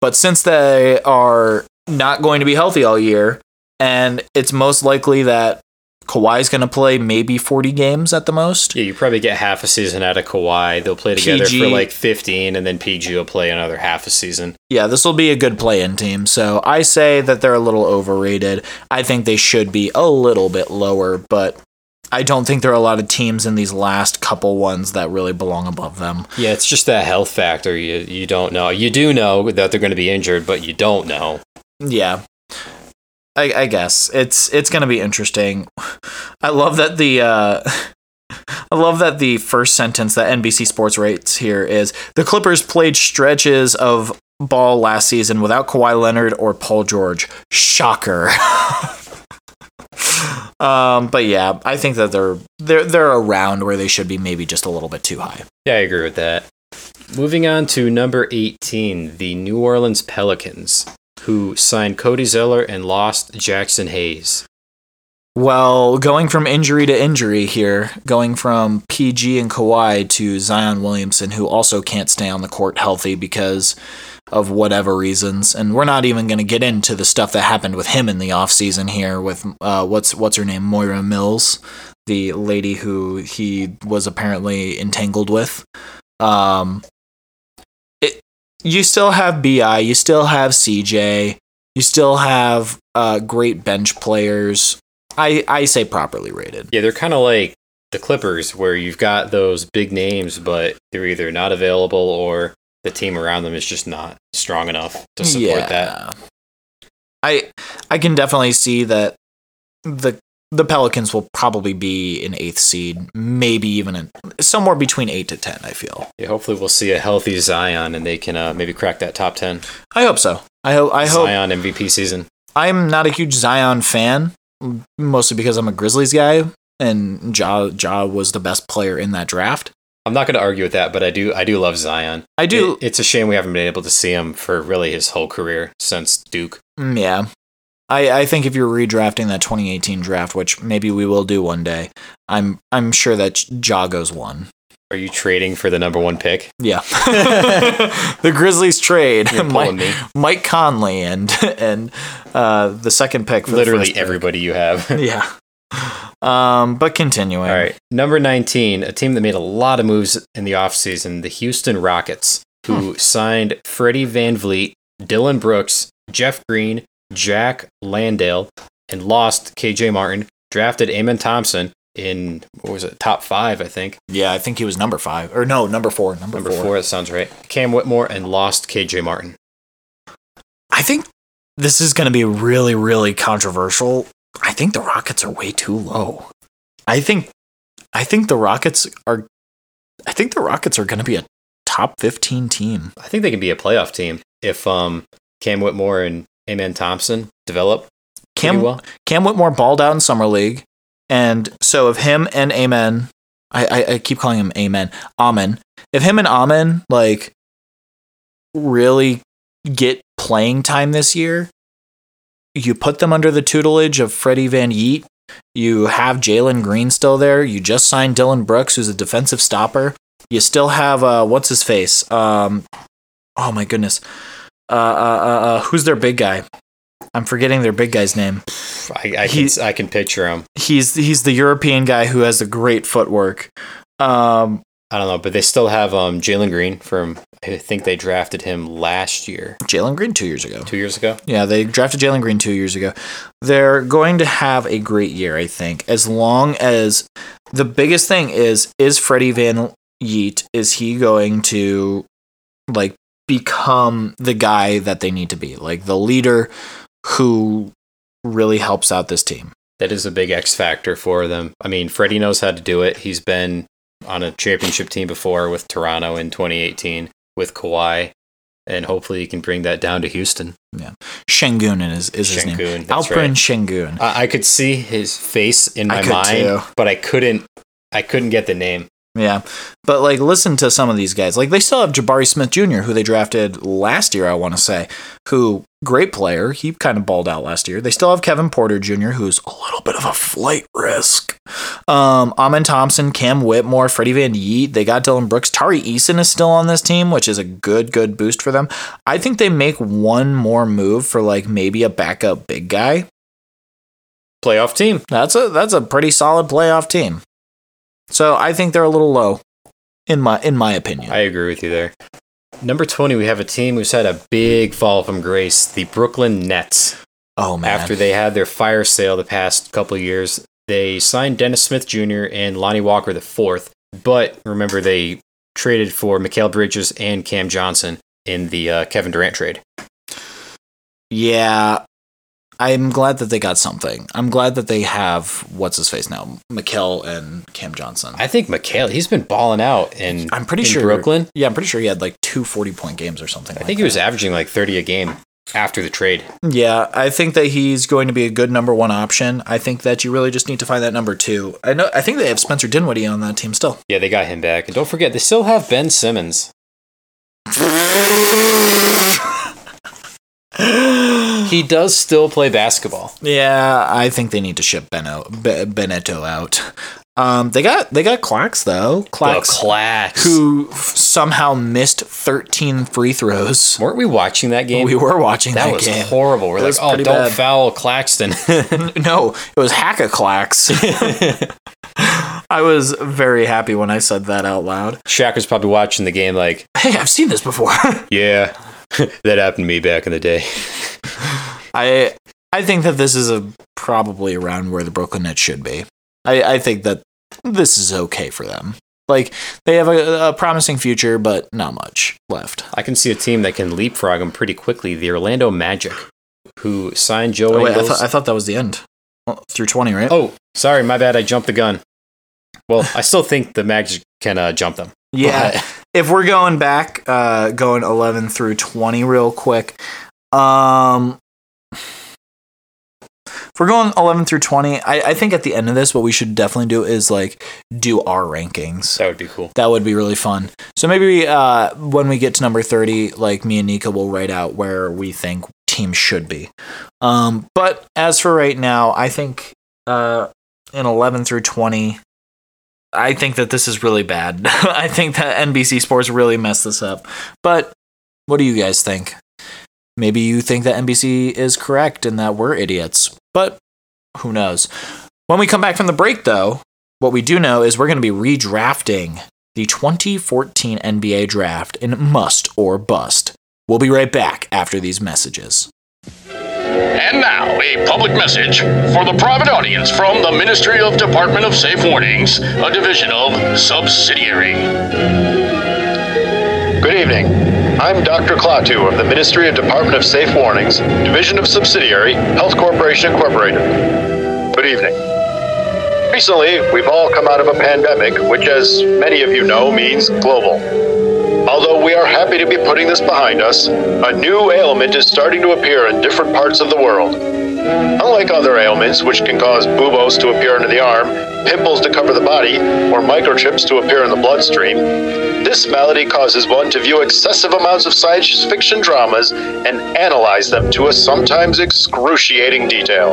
But since they are not going to be healthy all year, and it's most likely that Kawhi's going to play maybe 40 games at the most. Yeah, you probably get half a season out of Kawhi. They'll play together PG for like 15, and then PG will play another half a season. Yeah, this will be a good play-in team. So I say that they're a little overrated. I think they should be a little bit lower, but I don't think there are a lot of teams in these last couple ones that really belong above them. Yeah, it's just that health factor. You you don't know. You do know that they're going to be injured, but you don't know. Yeah. I, I guess it's it's gonna be interesting. I love that the uh, I love that the first sentence that NBC Sports writes here is the Clippers played stretches of ball last season without Kawhi Leonard or Paul George. Shocker. um, but yeah, I think that they're they're they're around where they should be, maybe just a little bit too high. Yeah, I agree with that. Moving on to number 18, the New Orleans Pelicans, who signed Cody Zeller and lost Jaxson Hayes. Well, going from injury to injury here, going from PG and Kawhi to Zion Williamson, who also can't stay on the court healthy because of whatever reasons. And we're not even going to get into the stuff that happened with him in the offseason here with uh, what's what's her name, Moriah Mills, the lady who he was apparently entangled with. Um, you still have Bi, you still have CJ, you still have uh, great bench players. I I say properly rated. Yeah, they're kind of like the Clippers, where you've got those big names, but they're either not available or the team around them is just not strong enough to support that. I I can definitely see that the the Pelicans will probably be an eighth seed, maybe even in, somewhere between eight to ten. I feel. Yeah, hopefully we'll see a healthy Zion and they can uh, maybe crack that top ten. I hope so. I hope. I hope. Zion MVP season. I'm not a huge Zion fan, mostly because I'm a Grizzlies guy, and Ja Ja was the best player in that draft. I'm not going to argue with that, but I do I do love Zion. I do. It- it's a shame we haven't been able to see him for really his whole career since Duke. Mm, Yeah. I, I think if you're redrafting that 2018 draft, which maybe we will do one day, I'm I'm sure that Ja goes one. Are you trading for the number one pick? Yeah. the Grizzlies trade Mike, me. Mike Conley and and uh, the second pick for the Literally first pick. everybody you have. Yeah. Um, but continuing. All right. Number 19, a team that made a lot of moves in the offseason, the Houston Rockets, who signed Freddie Van Vliet, Dillon Brooks, Jeff Green, Jock Landale, and lost KJ Martin, drafted Amen Thompson in, what was it, top five, I think. Yeah, I think he was number five or no, number four. Number, Number four. four, that sounds right. Cam Whitmore, and lost KJ Martin. I think this is going to be really, really controversial. I think the Rockets are way too low. I think, I think the Rockets are, I think the Rockets are going to be a top 15 team. I think they can be a playoff team if um, Cam Whitmore and Amen Thompson develop Cam, well. Cam Whitmore balled out in summer league, and so if him and Amen, I, I, I keep calling him Amen, Amen. If him and Amen like really get playing time this year, you put them under the tutelage of Freddie Van Yeet. You have Jalen Green still there. You just signed Dillon Brooks, who's a defensive stopper. You still have uh, what's his face? Um, oh my goodness, uh, uh, uh, uh, who's their big guy? I'm forgetting their big guy's name. I, I, can, I can picture him. He's he's the European guy who has the great footwork. Um, I don't know, but they still have um, Jalen Green from. I think they drafted him last year, Jalen Green two years ago. two years ago. Yeah, they drafted Jalen Green two years ago. They're going to have a great year, I think, as long as the biggest thing is is Freddie Van Yeet is he going to like become the guy that they need to be, like the leader who really helps out this team. That is a big X factor for them. I mean, Freddie knows how to do it. He's been on a championship team before with Toronto in 2018 with Kawhi, and hopefully he can bring that down to Houston. Yeah, Shengun is, is his name. Şengün, that's right. Şengün. I, I could see his face in my mind, too. but I couldn't. I couldn't get the name. Yeah, but like, listen to some of these guys. Like, they still have Jabari Smith Jr., who they drafted last year. I want to say, who great player. He kind of balled out last year. They still have Kevin Porter Jr., who's a little bit of a flight risk. Um, Amen Thompson, Cam Whitmore, Freddie Van Yeet. They got Dillon Brooks. Tari Eason is still on this team, which is a good, good boost for them. I think they make one more move for like maybe a backup big guy. Playoff team. That's a that's a pretty solid playoff team. So I think they're a little low, in my in my opinion. I agree with you there. Number 20, we have a team who's had a big fall from grace, the Brooklyn Nets. oh man, After they had their fire sale the past couple of years, they signed Dennis Smith Jr. and Lonnie Walker the fourth. But remember, they traded for Mikal Bridges and Cam Johnson in the uh, Kevin Durant trade. yeah, I'm glad that they got something. I'm glad that they have what's his face now, Mikal and Cam Johnson. I think Mikal, he's been balling out in, I'm pretty in sure Brooklyn. Yeah, I'm pretty sure he had like two 40 point games or something. I think he was averaging like 30 a game after the trade. Yeah, I think that he's going to be a good number one option. I think that you really just need to find that number two. I know. I think they have Spencer Dinwiddie on that team still. Yeah, they got him back. And don't forget, they still have Ben Simmons. He does still play basketball. Yeah, I think they need to ship Beno, Be- Beneto out. Um, they got they got Clax though. The Clax, who f- somehow missed 13 free throws. Weren't we watching that game? We were watching that, that was game. horrible. We're It like, oh, don't bad. foul Claxton. no, it was Hacka Clax. I was very happy when I said that out loud. Shaq was probably watching the game like, Hey, I've seen this before. yeah, that happened to me back in the day. I I think that this is a probably around where the Brooklyn Nets should be. I, I think that this is okay for them. Like they have a, a promising future, but not much left. I can see a team that can leapfrog them pretty quickly. The Orlando Magic, who signed Joe Oh, wait, I, thought I thought that was the end. Well, through twenty, right? oh, sorry, my bad. I jumped the gun. Well, I still think the Magic can uh, jump them. yeah. But- If we're going back, uh, going eleven through twenty, real quick. Um, if we're going eleven through twenty, I, I think at the end of this, what we should definitely do is like do our rankings. that would be cool. That would be really fun. So maybe uh, when we get to number 30, like me and Nico will write out where we think teams should be. Um, but as for right now, I think uh, in 11 through 20, I think that this is really bad. I think that NBC Sports really messed this up. But what do you guys think? Maybe you think that NBC is correct and that we're idiots, but who knows? When we come back from the break, though, what we do know is we're going to be redrafting the 2014 NBA draft in must or bust. We'll be right back after these messages. And now, a public message for the private audience from the Ministry of Department of Safe Warnings, a division of Subsidiary. Good evening. I'm Dr. Klaatu of the Ministry of Department of Safe Warnings, Division of Subsidiary, Health Corporation Incorporated. Good evening. Recently, we've all come out of a pandemic, which, as many of you know, means global. Although we are happy to be putting this behind us, a new ailment is starting to appear in different parts of the world. Unlike other ailments, which can cause buboes to appear under the arm, pimples to cover the body, or microchips to appear in the bloodstream, this malady causes one to view excessive amounts of science fiction dramas and analyze them to a sometimes excruciating detail.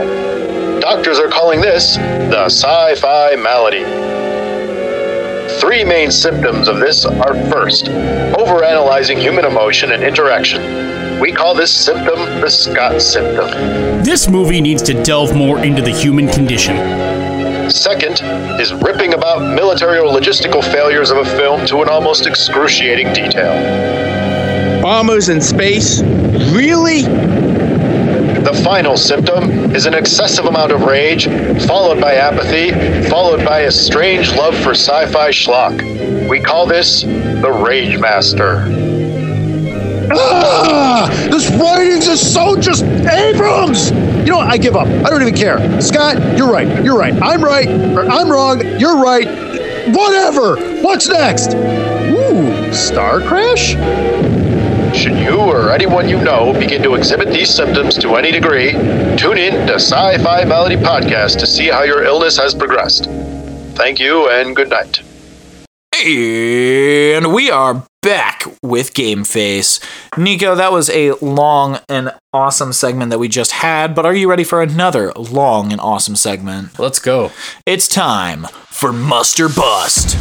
Doctors are calling this the sci fi malady. Three main symptoms of this are first, overanalyzing human emotion and interaction. We call this symptom the Scott symptom. This movie needs to delve more into the human condition. Second is ripping about military or logistical failures of a film to an almost excruciating detail. Bombers in space? Really? The final symptom is an excessive amount of rage, followed by apathy, followed by a strange love for sci fi schlock. We call this the Rage Master. Ah! This writings is so just Abrams! You know what? I give up. I don't even care. Scott, you're right. You're right. I'm right. I'm wrong. You're right. Whatever. What's next? Ooh, Star Crash? Should you or anyone you know begin to exhibit these symptoms to any degree, tune in to Sci Fi Malady Podcast to see how your illness has progressed. Thank you and good night. And we are back with Game Face. Nico, that was a long and awesome segment that we just had, but are you ready for another long and awesome segment? Let's go. It's time for Must or Bust.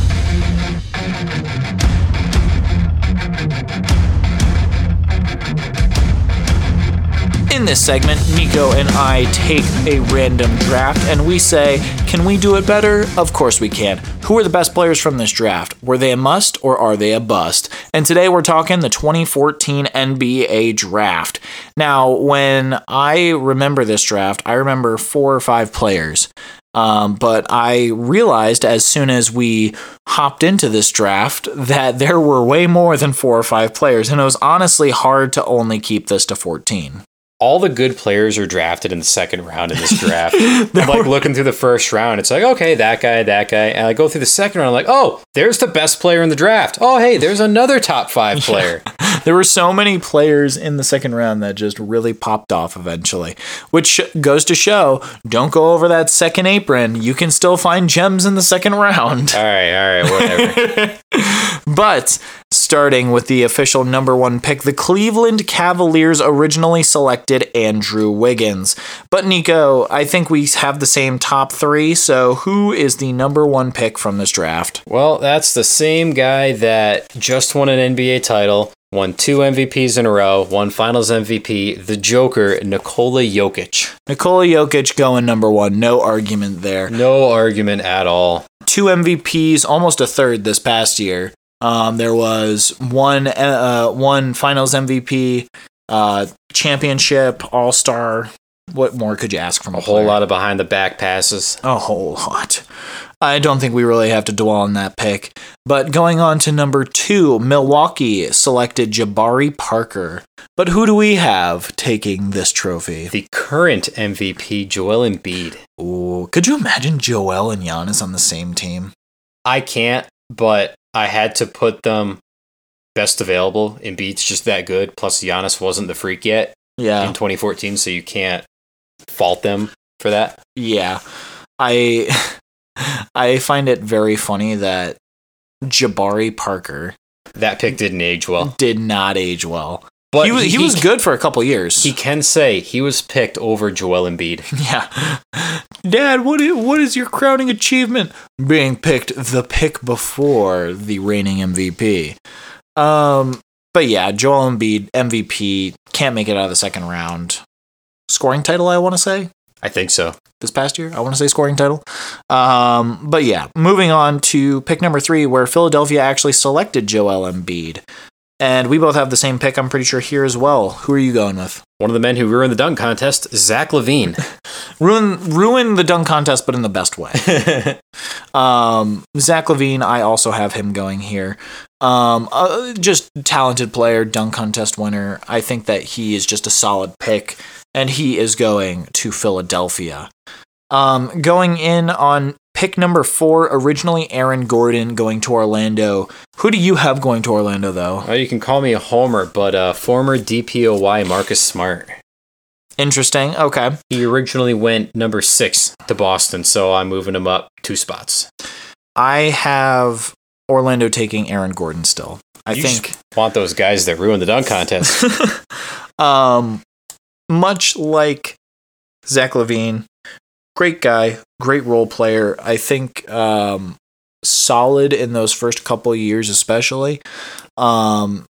In this segment, Nico and I take a random draft and we say, Can we do it better? Of course we can. Who are the best players from this draft? Were they a must or are they a bust? And today we're talking the 2014 NBA draft. Now, when I remember this draft, I remember four or five players. Um, but I realized as soon as we hopped into this draft that there were way more than four or five players, and it was honestly hard to only keep this to 14 all the good players are drafted in the second round in this draft. I'm like looking through the first round. It's like, okay, that guy, that guy. And I go through the second round. I'm like, oh, there's the best player in the draft. Oh, hey, there's another top five player. there were so many players in the second round that just really popped off eventually, which goes to show don't go over that second apron. You can still find gems in the second round. All right, all right, whatever. but starting with the official number one pick, the Cleveland Cavaliers originally selected Andrew Wiggins. But Nico, I think we have the same top three. So who is the number one pick from this draft? Well, that's the same guy that just won an NBA title. Won two MVPs in a row, one finals MVP, the Joker, Nikola Jokic. Nikola Jokic going number one. No argument there. No argument at all. Two MVPs, almost a third this past year. Um, there was one uh, one Finals MVP, uh, championship, All Star. What more could you ask from a, a whole lot of behind the back passes? A whole lot. I don't think we really have to dwell on that pick. But going on to number two, Milwaukee selected Jabari Parker. But who do we have taking this trophy? The current MVP, Joel Embiid. Ooh, could you imagine Joel and Giannis on the same team? I can't, but I had to put them best available. Embiid's just that good. Plus, Giannis wasn't the freak yet. Yeah. In 2014, so you can't fault them for that. Yeah, I I find it very funny that Jabari Parker that pick didn't age well. Did not age well. But he was he, he was good for a couple years. He can say he was picked over Joel Embiid. Yeah, Dad, what is, what is your crowning achievement? Being picked the pick before the reigning MVP. Um, but yeah, Joel Embiid MVP can't make it out of the second round. Scoring title, I want to say. I think so. This past year, I want to say scoring title. Um, but yeah, moving on to pick number three, where Philadelphia actually selected Joel Embiid. And we both have the same pick, I'm pretty sure, here as well. Who are you going with? One of the men who ruined the dunk contest, Zach LaVine. ruin ruin the dunk contest, but in the best way. um, Zach LaVine, I also have him going here. Um, uh, just talented player, dunk contest winner. I think that he is just a solid pick, and he is going to Philadelphia. Um, going in on pick number four, originally Aaron Gordon going to Orlando. Who do you have going to Orlando, though? Oh, you can call me a homer, but uh, former DPOY Marcus Smart. Interesting. Okay. He originally went number six to Boston, so I'm moving him up two spots. I have Orlando taking Aaron Gordon still. I you think want those guys that ruin the dunk contest. um, much like Zach LaVine, great guy, great role player. I think um, solid in those first couple years, especially. Um,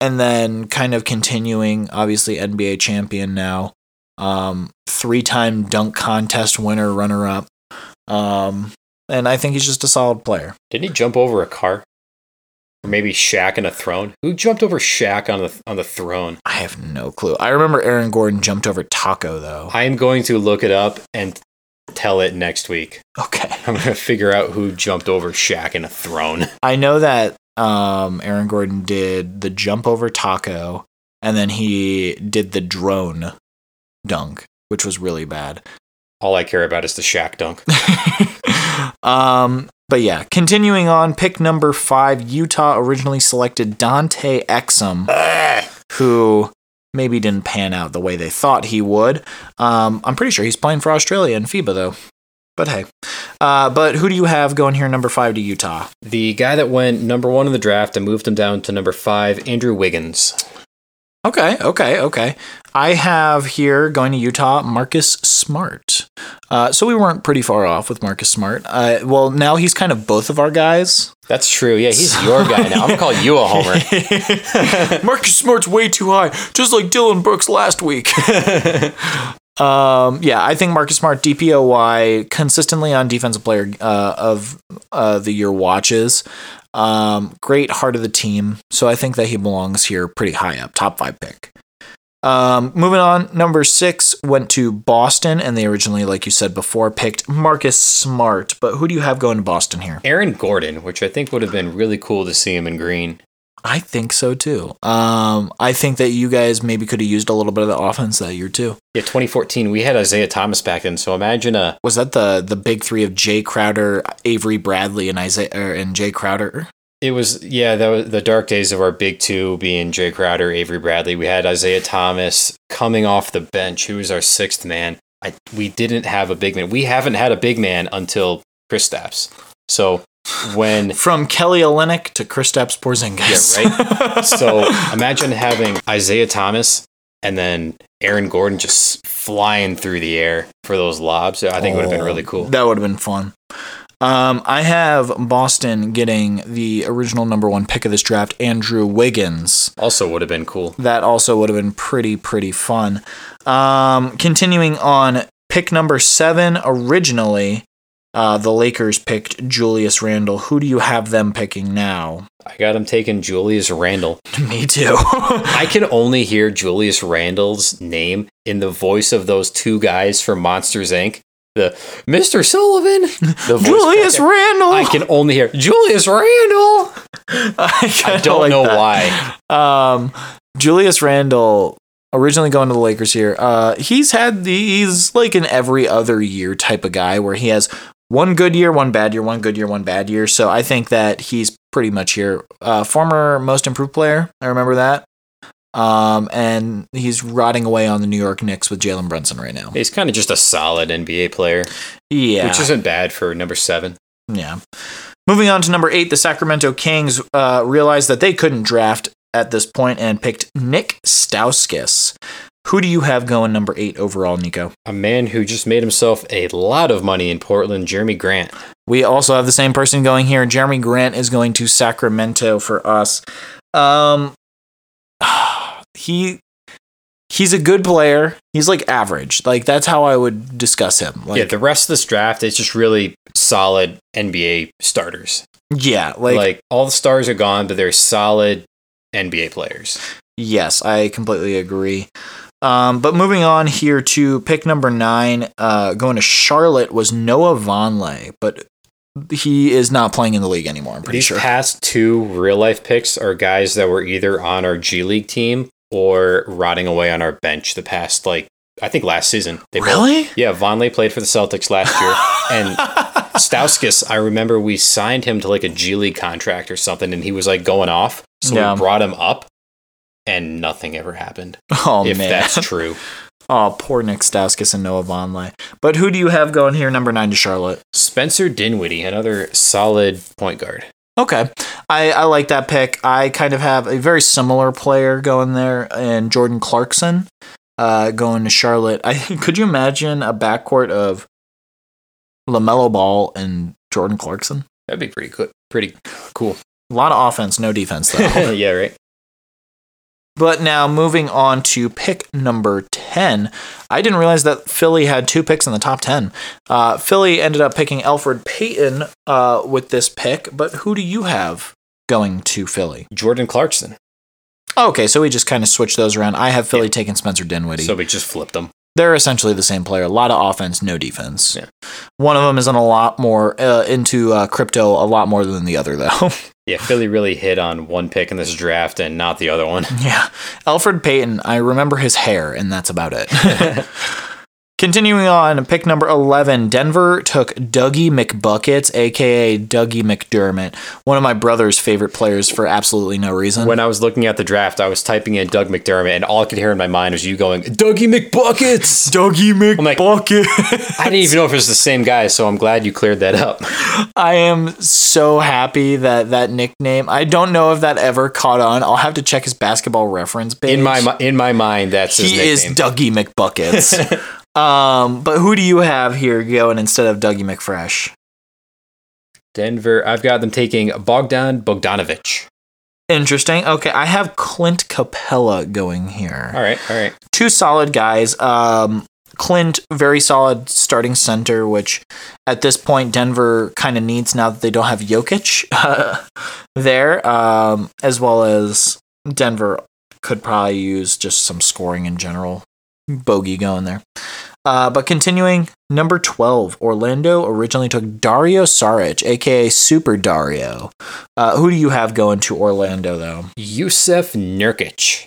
and then kind of continuing, obviously NBA champion now, um, three-time dunk contest winner, runner-up. Um, and I think he's just a solid player. Didn't he jump over a car? Or maybe Shaq in a throne? Who jumped over Shaq on the on the throne? I have no clue. I remember Aaron Gordon jumped over Taco though. I am going to look it up and tell it next week. Okay. I'm going to figure out who jumped over Shaq in a throne. I know that um, Aaron Gordon did the jump over Taco and then he did the drone dunk, which was really bad. All I care about is the Shaq dunk. um, but yeah, continuing on, pick number five, Utah originally selected Dante Exum, who maybe didn't pan out the way they thought he would. Um, I'm pretty sure he's playing for Australia in FIBA though. But hey, uh, but who do you have going here number five to Utah? The guy that went number one in the draft and moved him down to number five, Andrew Wiggins. Okay, okay, okay. I have here going to Utah, Marcus Smart. Uh, so we weren't pretty far off with Marcus Smart. Uh, well, now he's kind of both of our guys. That's true. Yeah, he's your guy now. I'm gonna call you a homer. Marcus Smart's way too high, just like Dillon Brooks last week. um, yeah, I think Marcus Smart, DPOY, consistently on defensive player uh, of uh, the year watches. Um, great heart of the team. So I think that he belongs here pretty high up, top five pick. Um, moving on, number six went to Boston, and they originally, like you said before, picked Marcus Smart. But who do you have going to Boston here? Aaron Gordon, which I think would have been really cool to see him in green. I think so too. Um, I think that you guys maybe could have used a little bit of the offense that year too. Yeah, 2014, we had Isaiah Thomas back then. So imagine a Was that the the big three of Jay Crowder, Avery Bradley, and Isaiah er, and Jay Crowder? It was yeah, that was the dark days of our big two being Jay Crowder, Avery Bradley. We had Isaiah Thomas coming off the bench, who was our sixth man. I, we didn't have a big man. We haven't had a big man until Kristaps. So when From Kelly Olynyk to Kristaps Porzingis. yeah, right. so imagine having Isaiah Thomas and then Aaron Gordon just flying through the air for those lobs. I think it would have been really cool. That would have been fun. Um, I have Boston getting the original number one pick of this draft, Andrew Wiggins. Also would have been cool. That also would have been pretty, pretty fun. Um, continuing on, pick number seven, originally, uh, the Lakers picked Julius Randle. Who do you have them picking now? I got him taking Julius Randle. Me too. I can only hear Julius Randle's name in the voice of those two guys from Monsters Inc. The Mr. Sullivan, the Julius cracker. Randle. I can only hear Julius Randle. I, I don't like know that. why. Um, Julius Randle, originally going to the Lakers here. Uh, he's had the he's like an every other year type of guy where he has one good year, one bad year, one good year, one bad year. So I think that he's pretty much here. Uh, former most improved player, I remember that. Um, and he's rotting away on the New York Knicks with Jalen Brunson right now. He's kind of just a solid NBA player, Yeah, which isn't bad for number seven. Yeah. Moving on to number eight, the Sacramento Kings uh, realized that they couldn't draft at this point and picked Nick Stauskas. Who do you have going number eight overall, Nico? A man who just made himself a lot of money in Portland, Jerami Grant. We also have the same person going here. Jerami Grant is going to Sacramento for us. Um, he he's a good player. He's like average. Like that's how I would discuss him. Like, yeah, the rest of this draft is just really solid NBA starters. yeah, like, Like, all the stars are gone, but they're solid NBA players. Yes, I completely agree. Um, but moving on here to pick number nine, uh, going to Charlotte was Noah Vonleh, but he is not playing in the league anymore. I'm pretty sure. These sure. past two real life picks are guys that were either on our G League team or rotting away on our bench the past, like, I think last season. They really? yeah, Vonleh played for the Celtics last year. and Stauskas, I remember we signed him to like a G League contract or something, and he was like going off. So Yeah. we brought him up, and nothing ever happened. Oh if man. that's true. oh, poor Nick Stauskas and Noah Vonleh. But who do you have going here, number nine to Charlotte? Spencer Dinwiddie, another solid point guard. Okay. I, I like that pick. I kind of have a very similar player going there and Jordan Clarkson uh, going to Charlotte. I could you imagine a backcourt of LaMelo Ball and Jordan Clarkson? That'd be pretty good. Pretty cool. A lot of offense, no defense though. yeah, right. But now moving on to pick number 10. I didn't realize that Philly had two picks in the top 10. Uh, Philly ended up picking Elfrid Payton uh, with this pick, but who do you have going to Philly? Jordan Clarkson. Okay, so we just kind of switched those around. I have Philly taking Spencer Dinwiddie. So we just flipped them. They're essentially the same player. A lot of offense, no defense. Yeah. One of them is a lot more uh, into uh, crypto, a lot more than the other, though. Yeah, Philly really hit on one pick in this draft and not the other one. yeah. Elfrid Payton, I remember his hair, and that's about it. Continuing on, pick number 11, Denver took Dougie McBuckets, aka Dougie McDermott, one of my brother's favorite players for absolutely no reason. When I was looking at the draft, I was typing in Doug McDermott, and all I could hear in my mind was you going, Dougie McBuckets! Dougie like- I didn't even know if it was the same guy, so I'm glad you cleared that up. I am so happy that that nickname. I don't know if that ever caught on. I'll have to check his basketball reference page. In my in my mind, that's his he is Dougie McBuckets. um, but who do you have here going instead of Dougie McFresh? Denver. I've got them taking Bogdan Bogdanovich. Interesting. Okay, I have Clint Capela going here. All right, all right. Two solid guys. Um, Clint, very solid starting center, which at this point Denver kind of needs now that they don't have Jokic uh, there, um, as well as Denver could probably use just some scoring in general. Bogey going there. Uh, but continuing, number 12, Orlando originally took Dario Saric, aka Super Dario. Uh, who do you have going to Orlando, though? Jusuf Nurkic.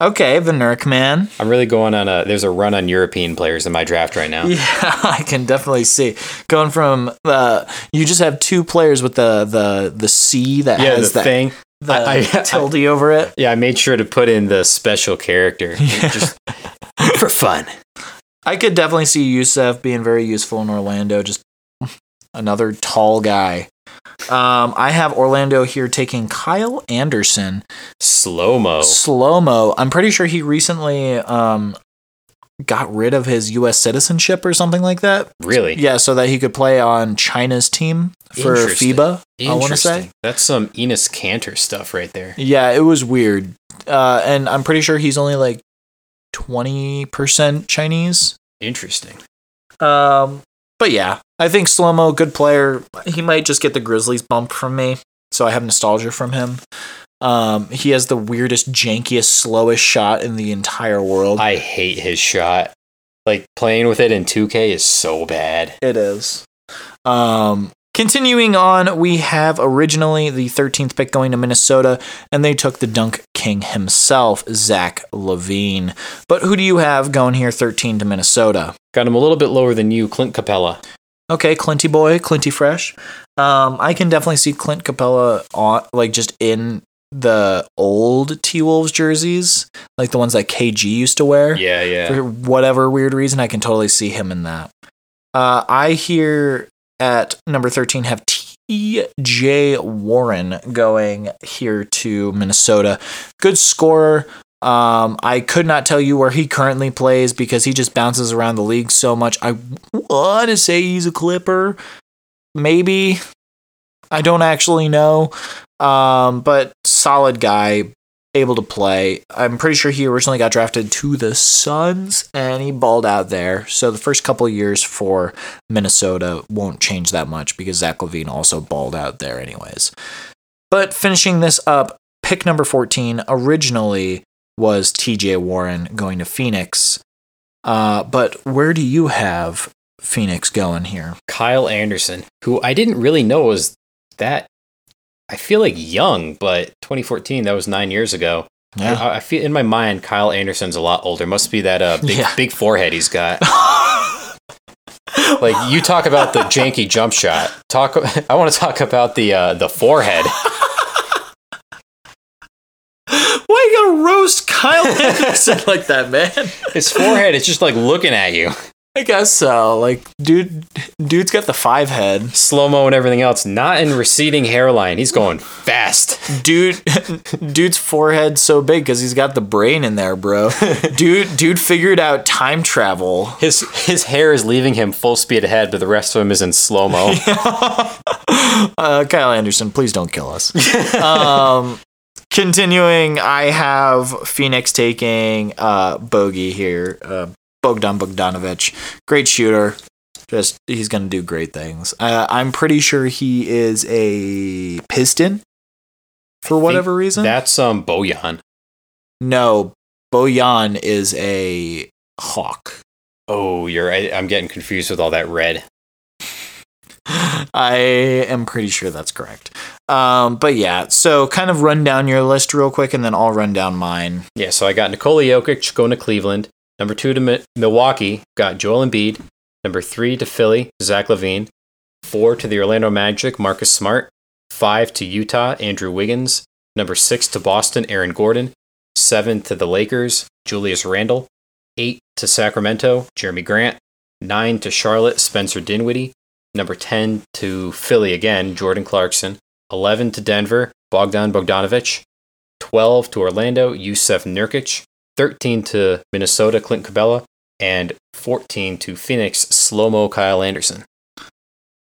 Okay, the Nurk man. I'm really going on a. There's a run on European players in my draft right now. Yeah, I can definitely see going from uh, you just have two players with the the the C that Yeah, has the that thing. the I- I- tilde over it. Yeah, I made sure to put in the special character just for fun. I could definitely see Jusuf being very useful in Orlando. Just another tall guy. Um, I have Orlando here taking Kyle Anderson, Slow mo. slow mo. I'm pretty sure he recently um, got rid of his U.S. citizenship or something like that. Really? Yeah, so that he could play on China's team for Interesting. FIBA. I want to say. That's some Enes Kanter stuff right there. Yeah, it was weird. Uh, and I'm pretty sure he's only like 20% Chinese. Interesting. Um, but yeah, I think Slomo, good player. He might just get the Grizzlies bump from me, so I have nostalgia from him. Um, he has the weirdest, jankiest, slowest shot in the entire world. I hate his shot. Like playing with it in 2K is so bad. It is. Um, continuing on, we have originally the 13th pick going to Minnesota, and they took the dunk king himself, Zach LaVine. But who do you have going here, 13 to Minnesota? Got him a little bit lower than you, Clint Capela. Okay, Clinty boy, Clinty fresh. Um, I can definitely see Clint Capela on, like just in the old T Wolves jerseys, like the ones that KG used to wear. Yeah, yeah. for whatever weird reason, I can totally see him in that. Uh, I here at number 13 have TJ Warren going here to Minnesota. Good scorer. Um, I could not tell you where he currently plays because he just bounces around the league so much. I want to say he's a Clipper. Maybe. I don't actually know. Um, but solid guy, able to play. I'm pretty sure he originally got drafted to the Suns and he balled out there. So the first couple years for Minnesota won't change that much because Zach LaVine also balled out there, anyways. But finishing this up, pick number 14 originally was TJ Warren going to Phoenix. Uh, but where do you have Phoenix going here? Kyle Anderson, who I didn't really know was that. I feel like young, but 2014, that was nine years ago. Yeah. I, I feel in my mind, Kyle Anderson's a lot older. Must be that uh, big, Yeah. big forehead he's got. like you talk about the janky jump shot. Talk. I want to talk about the uh, the forehead. Why you gotta roast Kyle Anderson like that, man? His forehead is just like looking at you. I guess so. Like, dude, dude's got the five head. Slow mo and everything else. Not in receding hairline. He's going fast. Dude, dude's forehead so big because he's got the brain in there, bro. Dude, dude figured out time travel. His his hair is leaving him full speed ahead, but the rest of him is in slow mo. Uh, Kyle Anderson, please don't kill us. um, continuing, I have Phoenix taking uh, Bogey here. Uh, Bogdan Bogdanovich, great shooter. Just he's gonna do great things. Uh, I'm pretty sure he is a Piston for whatever reason. That's um Bojan. no, Bojan is a Hawk. Oh, you're right. I'm getting confused with all that red. I am pretty sure that's correct. Um, but yeah, so kind of run down your list real quick, and then I'll run down mine. Yeah, so I got Nikola Jokic going to Cleveland. Number two to Mi- Milwaukee, got Joel Embiid. Number three to Philly, Zach LaVine. Four to the Orlando Magic, Marcus Smart. Five to Utah, Andrew Wiggins. Number six to Boston, Aaron Gordon. Seven to the Lakers, Julius Randle. Eight to Sacramento, Jerami Grant. Nine to Charlotte, Spencer Dinwiddie. Number 10 to Philly again, Jordan Clarkson. 11 to Denver, Bogdan Bogdanovich. 12 to Orlando, Jusuf Nurkic. 13 to Minnesota, Clint Capela. And 14 to Phoenix, Slow-Mo Kyle Anderson.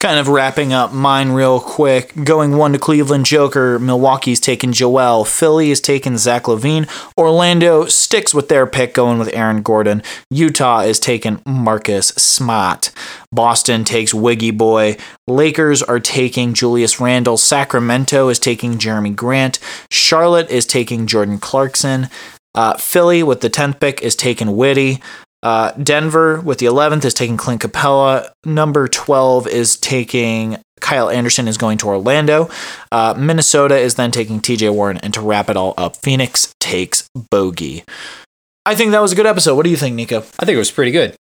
Kind of wrapping up mine real quick. Going one to Cleveland Joker. Milwaukee's taken Joel. Philly is taking Zach LaVine. Orlando sticks with their pick, going with Aaron Gordon. Utah is taking Marcus Smart. Boston takes Wiggy Boy. Lakers are taking Julius Randle. Sacramento is taking Jerami Grant. Charlotte is taking Jordan Clarkson. Uh, Philly with the 10th pick is taking Whitty. Uh, Denver with the 11th is taking Clint Capela. Number 12 is taking Kyle Anderson is going to Orlando. Uh, Minnesota is then taking TJ Warren. And to wrap it all up, Phoenix takes Bogey. I think that was a good episode. What do you think, Nico? I think it was pretty good.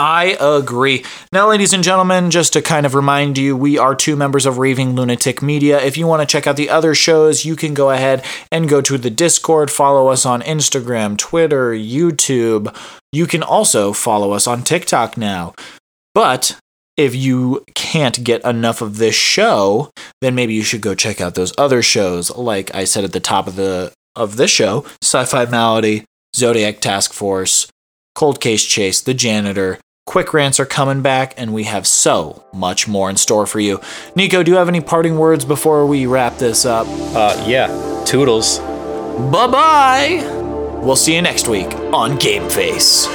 I agree. Now, ladies and gentlemen, just to kind of remind you, we are two members of Raving Lunatic Media. If you want to check out the other shows, you can go ahead and go to the Discord, follow us on Instagram, Twitter, YouTube. You can also follow us on TikTok now. But if you can't get enough of this show, then maybe you should go check out those other shows. Like I said at the top of the of this show, Sci-Fi Malady, Zodiac Task Force, Cold Case Chase, The Janitor. Quick rants are coming back, and we have so much more in store for you. Nico, do you have any parting words before we wrap this up? Uh, yeah. Toodles. Bye bye! We'll see you next week on Game Face.